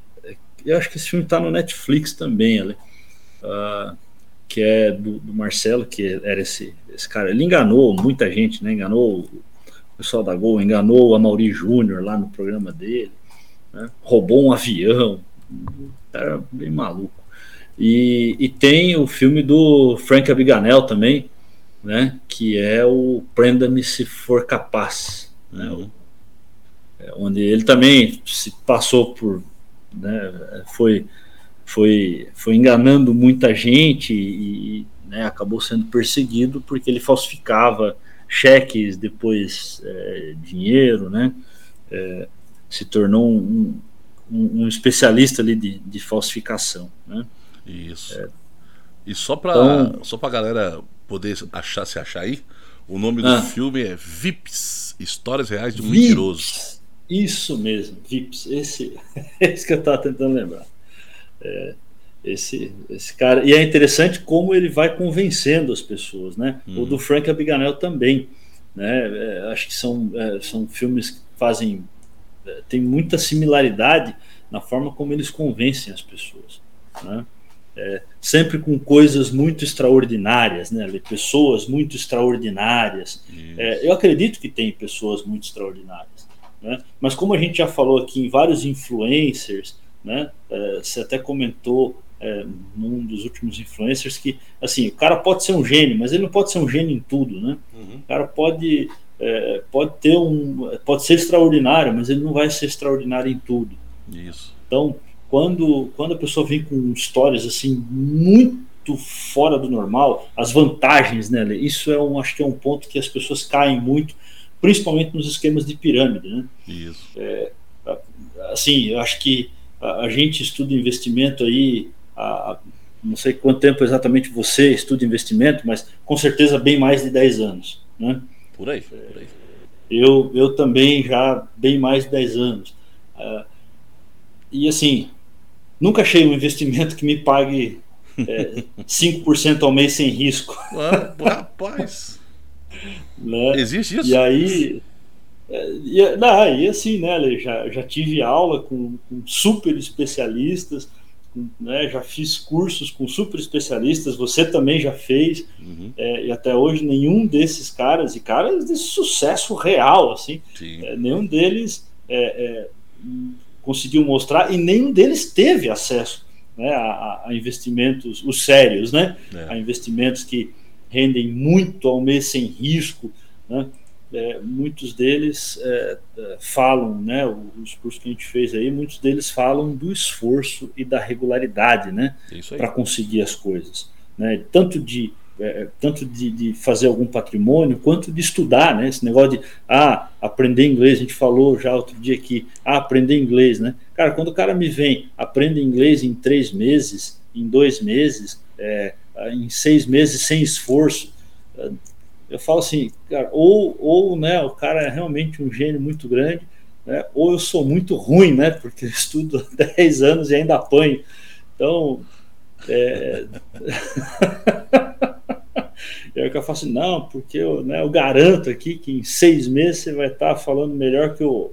Eu acho que esse filme está no Netflix também, ali, uh, que é do, do, Marcelo, que era esse, esse cara. Ele enganou muita gente, né? Enganou o pessoal da Gol, enganou a Mauri Júnior lá no programa dele, né? roubou um avião, era bem maluco. E, e tem o filme do Frank Abagnale também, né, que é o Prenda-me se for capaz, né, uhum. É, onde ele também se passou por, né, foi, foi, foi enganando muita gente e né, acabou sendo perseguido porque ele falsificava cheques, depois é, dinheiro, né, é, se tornou um, um, um especialista ali de, de falsificação, né. Isso. É. E só para então, só para galera poder achar se achar aí, o nome ah, do filme é Vips, Histórias Reais de um Vips, Mentiroso. Isso mesmo, Vips. Esse, esse que eu estava tentando lembrar. É, esse, esse cara. E é interessante como ele vai convencendo as pessoas, né? Hum. O do Frank Abagnale também. Né? É, acho que são, é, são filmes que fazem. Tem muita similaridade na forma como eles convencem as pessoas. Né? é, sempre com coisas muito extraordinárias, né? pessoas muito extraordinárias. É, eu acredito que tem pessoas muito extraordinárias, né? mas como a gente já falou aqui em vários influencers, né? É, você até comentou é, num dos últimos influencers que assim o cara pode ser um gênio, mas ele não pode ser um gênio em tudo, né? Uhum. O cara pode é, pode ter um pode ser extraordinário, mas ele não vai ser extraordinário em tudo. Isso. Então quando, quando a pessoa vem com histórias assim muito fora do normal, as vantagens, né? Isso é um, acho que é um ponto que as pessoas caem muito, principalmente nos esquemas de pirâmide, né? Isso. É, assim, eu acho que a, a gente estuda investimento aí, a, não sei quanto tempo exatamente você estuda investimento, mas com certeza bem mais de 10 anos, né? Por aí, por aí. Eu, eu também já bem mais de 10 anos. Uh, e assim, Nunca achei um investimento que me pague é, 5% ao mês sem risco. Ah, rapaz. né? Existe isso? E aí. É, e, não, e assim, né, já, já tive aula com, com super especialistas, né, já fiz cursos com super especialistas, você também já fez, uhum. é, e até hoje nenhum desses caras, e caras de sucesso real, assim, é, nenhum deles é, é conseguiu mostrar e nenhum deles teve acesso né, a, a investimentos, os sérios, né, é. a investimentos que rendem muito ao mês sem risco, né, é, muitos deles é, é falam, né, os cursos que a gente fez aí, muitos deles falam do esforço e da regularidade, né, para conseguir as coisas, né, tanto de é, tanto de, de, fazer algum patrimônio, quanto de estudar, né? Esse negócio de ah, aprender inglês, a gente falou já outro dia aqui, ah, aprender inglês, né? Cara, quando o cara me vem, aprende inglês em três meses, em dois meses, é, em seis meses sem esforço, eu falo assim, cara, ou, ou né, o cara é realmente um gênio muito grande, né, ou eu sou muito ruim, né? Porque eu estudo há 10 anos e ainda apanho. Então, é... E aí o cara fala assim, não, porque eu, né, eu garanto aqui que em seis meses você vai estar falando melhor que o,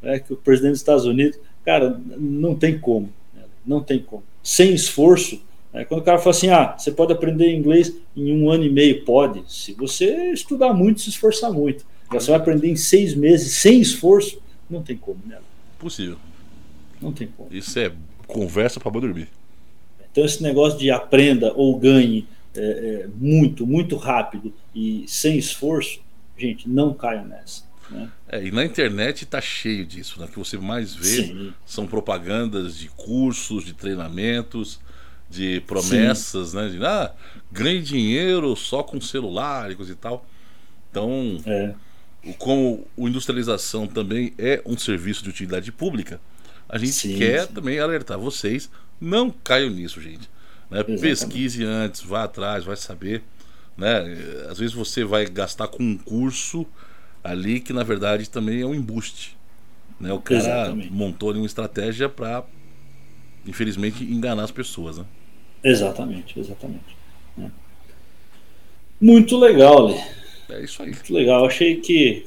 né, que o presidente dos Estados Unidos. Cara, não tem como. Né, não tem como. Sem esforço, né, quando o cara fala assim, ah, você pode aprender inglês em um ano e meio, pode. Se você estudar muito, se esforçar muito. Você vai aprender em seis meses sem esforço, não tem como, né? Possível. Não tem como. Isso é conversa para dormir. Então esse negócio de aprenda ou ganhe é, é, muito, muito rápido e sem esforço, gente, não caiam nessa. Né? É, e na internet está cheio disso, né? O que você mais vê Sim. são propagandas de cursos, de treinamentos, de promessas, Sim. né? De ah, ganhe dinheiro só com celular e coisa e tal. Então, é. como o industrialização também é um serviço de utilidade pública, a gente sim, quer sim. também alertar vocês, não caiam nisso, gente. Né? Pesquise antes, vá atrás, vai saber. Né? Às vezes você vai gastar com um curso ali que na verdade também é um embuste. Né? O cara Exatamente. montou ali uma estratégia para, infelizmente, enganar as pessoas. Né? Exatamente, exatamente. É. Muito legal, Lê. É isso aí. Muito legal. Achei que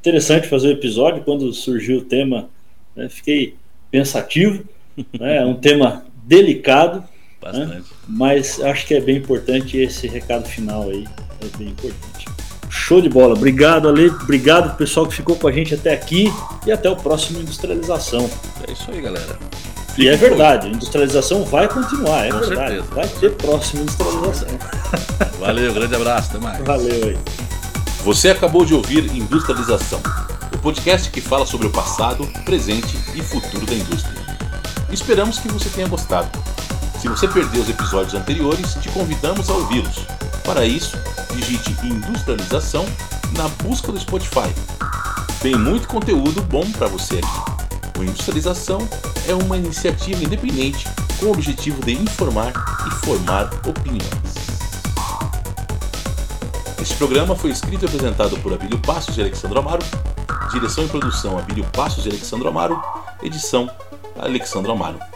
interessante fazer o episódio. Quando surgiu o tema, né, fiquei pensativo. Né, é um tema delicado, Bastante. Né? Mas acho que é bem importante esse recado final aí. É bem importante. Show de bola. Obrigado, Ale. Obrigado pessoal que ficou com a gente até aqui. E até o próximo Industrialização. É isso aí, galera. E é verdade, a industrialização vai continuar, é com verdade. Certeza. Vai ter próxima industrialização. Valeu, grande abraço, até mais. Valeu aí. Você acabou de ouvir Industrialização, o podcast que fala sobre o passado, presente e futuro da indústria. Esperamos que você tenha gostado. Se você perdeu os episódios anteriores, te convidamos a ouvi-los. Para isso, digite Industrialização na busca do Spotify. Tem muito conteúdo bom para você aqui. O Industrialização é uma iniciativa independente com o objetivo de informar e formar opiniões. Este programa foi escrito e apresentado por Abílio Passos e Alexandre Amaro, direção e produção Abílio Passos e Alexandre Amaro, edição Alexandre Amaro.